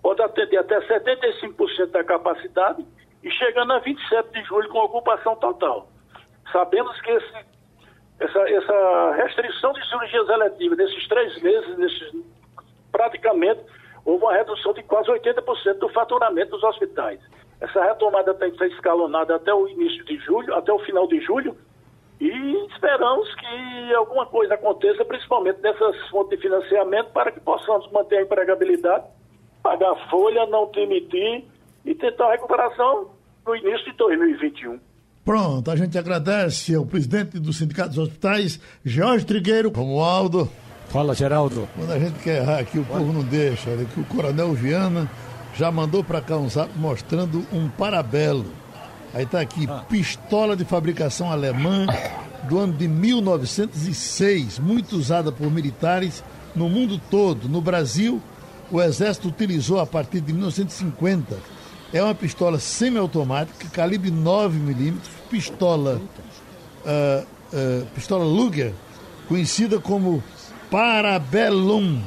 pode atender até 75% da capacidade e chegando a 27 de julho com ocupação total. Sabemos que esse, essa, essa restrição de cirurgias eletivas nesses três meses, nesses, praticamente, houve uma redução de quase 80% do faturamento dos hospitais. Essa retomada tem que ser escalonada até o início de julho, até o final de julho, e esperamos que alguma coisa aconteça, principalmente nessas fontes de financiamento, para que possamos manter a empregabilidade, pagar a folha, não demitir e tentar a recuperação no início de 2021. Pronto, a gente agradece ao presidente do Sindicato dos Hospitais, Jorge Trigueiro, Romualdo. Fala, Geraldo. Quando a gente quer errar aqui, o povo não deixa. Olha, que o Coronel Viana já mandou para cá um zap mostrando um parabelo. Aí está aqui, ah. pistola de fabricação alemã do ano de 1906, muito usada por militares no mundo todo. No Brasil, o Exército utilizou a partir de 1950. É uma pistola semiautomática, calibre 9mm, pistola, uh, uh, pistola Luger, conhecida como Parabellum.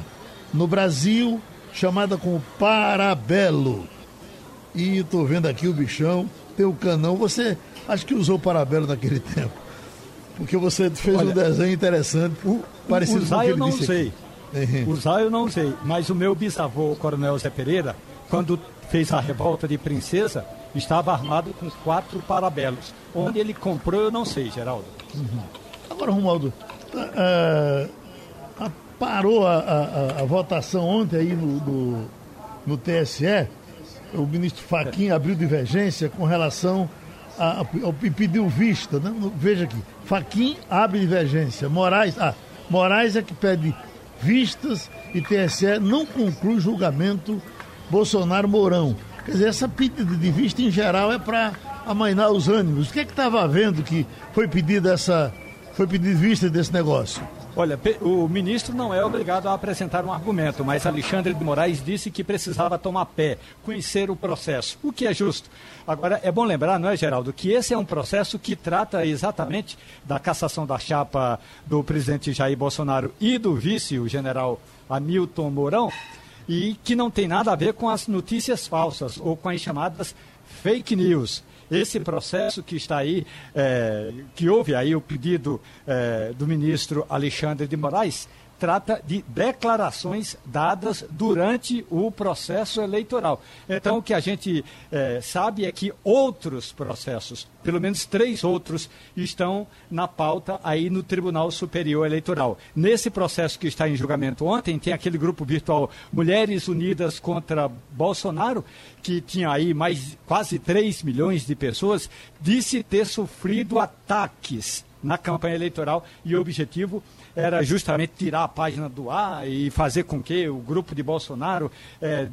No Brasil, chamada como Parabelo. E estou vendo aqui o bichão, tem o canão. Você acho que usou Parabelo naquele [LAUGHS] tempo. Porque você fez Olha, um desenho interessante, parecido com o que ele eu não sei. [LAUGHS] Usar eu não sei, mas o meu bisavô, o Coronel Zé Pereira, quando fez a revolta de Princesa, estava armado com quatro parabelos. Onde ele comprou, eu não sei, Geraldo. Uhum. Agora, Romualdo, uh, parou a, a, a, votação ontem aí no, no, no TSE, o ministro Faquim abriu divergência com relação a, ao pediu vista, né? veja aqui, Faquim abre divergência, Moraes, ah, Moraes é que pede vistas e TSE não conclui julgamento Bolsonaro-Mourão. Quer dizer, essa pedida de vista em geral é para amainar os ânimos. O que é que estava vendo que foi pedida essa, foi pedido vista desse negócio? Olha, o ministro não é obrigado a apresentar um argumento, mas Alexandre de Moraes disse que precisava tomar pé, conhecer o processo, o que é justo. Agora, é bom lembrar, não é, Geraldo, que esse é um processo que trata exatamente da cassação da chapa do presidente Jair Bolsonaro e do vice, o general Hamilton Mourão, e que não tem nada a ver com as notícias falsas ou com as chamadas fake news. Esse processo que está aí, é, que houve aí o pedido é, do ministro Alexandre de Moraes, trata de declarações dadas durante o processo eleitoral. Então, o que a gente é, sabe é que outros processos, pelo menos três outros, estão na pauta aí no Tribunal Superior Eleitoral. Nesse processo que está em julgamento ontem, tem aquele grupo virtual Mulheres Unidas contra Bolsonaro, que tinha aí mais quase 3 milhões de pessoas, disse ter sofrido ataques na campanha eleitoral e o objetivo era justamente tirar a página do ar e fazer com que o grupo de Bolsonaro é,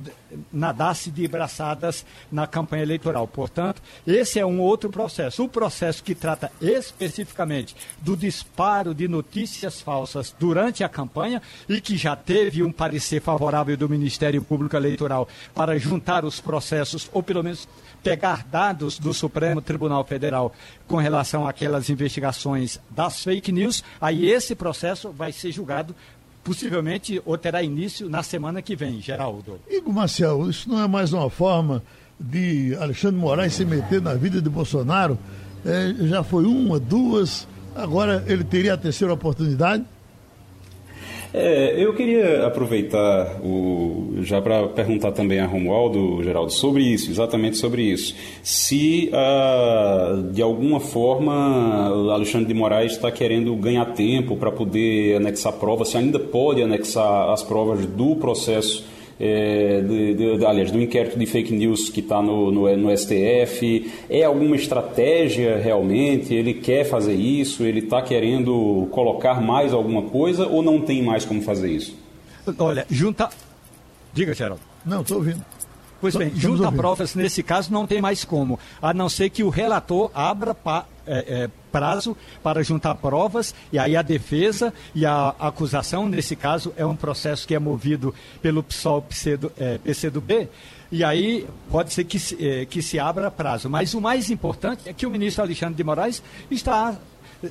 nadasse de braçadas na campanha eleitoral. Portanto, esse é um outro processo. O processo que trata especificamente do disparo de notícias falsas durante a campanha e que já teve um parecer favorável do Ministério Público Eleitoral para juntar os processos, ou pelo menos pegar dados do Supremo Tribunal Federal com relação àquelas investigações das fake news, aí esse processo vai ser julgado possivelmente ou terá início na semana que vem, Geraldo. Igor Marcel, isso não é mais uma forma de Alexandre Moraes se meter na vida de Bolsonaro? É, já foi uma, duas, agora ele teria a terceira oportunidade? É, eu queria aproveitar o, já para perguntar também a Romualdo, Geraldo, sobre isso, exatamente sobre isso. Se, ah, de alguma forma, Alexandre de Moraes está querendo ganhar tempo para poder anexar provas, se ainda pode anexar as provas do processo é, de, de, aliás, do inquérito de fake news que está no, no, no, STF? É alguma estratégia realmente? Ele quer fazer isso? Ele está querendo colocar mais alguma coisa ou não tem mais como fazer isso? Olha, junta. Diga, Geraldo. Não, estou ouvindo. Pois bem, junta provas, nesse caso, não tem mais como, a não ser que o relator abra pa, é, é, prazo para juntar provas, e aí a defesa e a acusação, nesse caso, é um processo que é movido pelo PSOL PC é, PCdoB, e aí pode ser que, é, que se abra prazo. Mas o mais importante é que o ministro Alexandre de Moraes está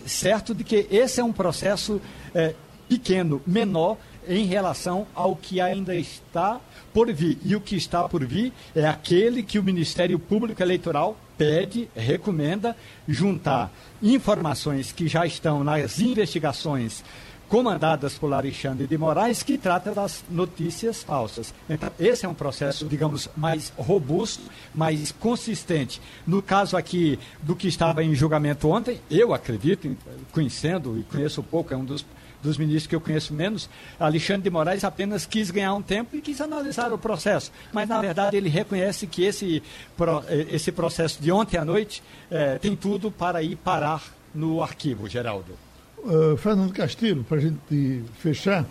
certo de que esse é um processo é, pequeno, menor em relação ao que ainda está por vir. E o que está por vir é aquele que o Ministério Público Eleitoral pede, recomenda juntar informações que já estão nas investigações comandadas por Alexandre de Moraes, que trata das notícias falsas. Então, esse é um processo, digamos, mais robusto, mais consistente. No caso aqui do que estava em julgamento ontem, eu acredito, conhecendo e conheço pouco, é um dos dos ministros que eu conheço menos, Alexandre de Moraes apenas quis ganhar um tempo e quis analisar o processo. Mas, na verdade, ele reconhece que esse, esse processo de ontem à noite eh, tem tudo para ir parar no arquivo, Geraldo. Uh, Fernando Castilho, para a gente fechar,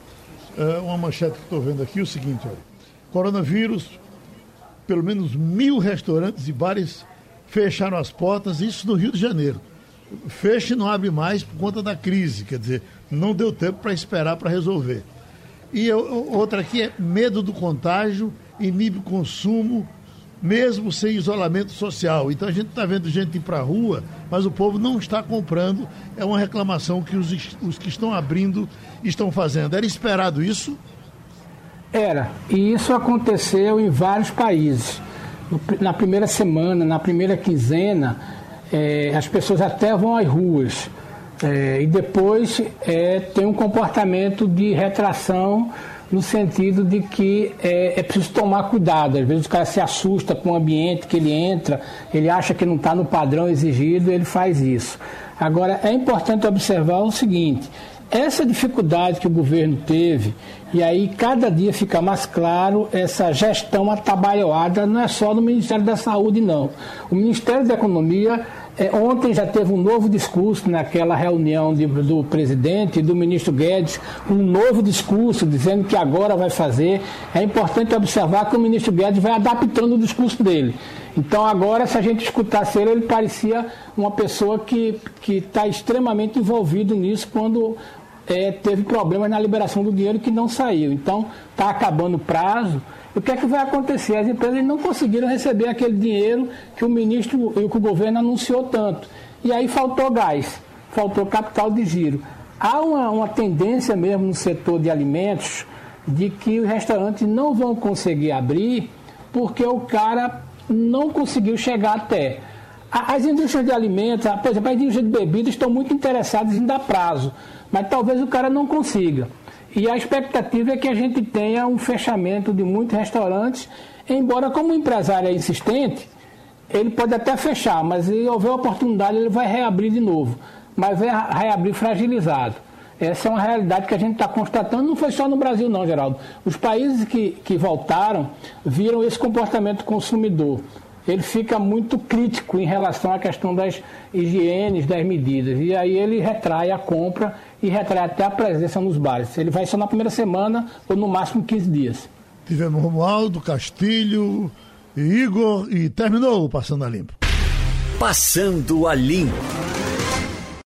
uh, uma manchete que estou vendo aqui, o seguinte, olha, coronavírus, pelo menos mil restaurantes e bares fecharam as portas, isso no Rio de Janeiro. Fecha e não abre mais por conta da crise, quer dizer, não deu tempo para esperar para resolver. E eu, outra aqui é medo do contágio, inibe consumo, mesmo sem isolamento social. Então a gente está vendo gente ir para a rua, mas o povo não está comprando. É uma reclamação que os, os que estão abrindo estão fazendo. Era esperado isso? Era. E isso aconteceu em vários países. Na primeira semana, na primeira quinzena, é, as pessoas até vão às ruas. É, e depois é, tem um comportamento de retração no sentido de que é, é, preciso tomar cuidado. Às vezes o cara se assusta com o ambiente que ele entra, ele acha que não está no padrão exigido, ele faz isso. Agora, é importante observar o seguinte: essa dificuldade que o governo teve, e aí cada dia fica mais claro, essa gestão atabalhoada não é só no Ministério da Saúde, não. O Ministério da Economia é, ontem já teve um novo discurso naquela reunião de, do presidente e do ministro Guedes, um novo discurso dizendo que agora vai fazer. É importante observar que o ministro Guedes vai adaptando o discurso dele. Então agora, se a gente escutasse ele, ele parecia uma pessoa que está extremamente envolvido nisso quando é, teve problemas na liberação do dinheiro que não saiu. Então está acabando o prazo o que é que vai acontecer? As empresas não conseguiram receber aquele dinheiro que o ministro e que o governo anunciou tanto. E aí faltou gás, faltou capital de giro. Há uma, uma tendência mesmo no setor de alimentos de que os restaurantes não vão conseguir abrir porque o cara não conseguiu chegar até. As indústrias de alimentos, por exemplo, as indústrias de bebidas estão muito interessadas em dar prazo, mas talvez o cara não consiga. E a expectativa é que a gente tenha um fechamento de muitos restaurantes, embora como empresário é insistente, ele pode até fechar, mas se houver oportunidade ele vai reabrir de novo, mas vai reabrir fragilizado. Essa é uma realidade que a gente está constatando, não foi só no Brasil não, Geraldo. Os países que, que voltaram viram esse comportamento consumidor ele fica muito crítico em relação à questão das higienes, das medidas. E aí ele retrai a compra e retrai até a presença nos bares. Ele vai só na primeira semana ou no máximo 15 dias. Tivemos Romualdo, Castilho, Igor e terminou o Passando a Limpo. Passando a Limpo.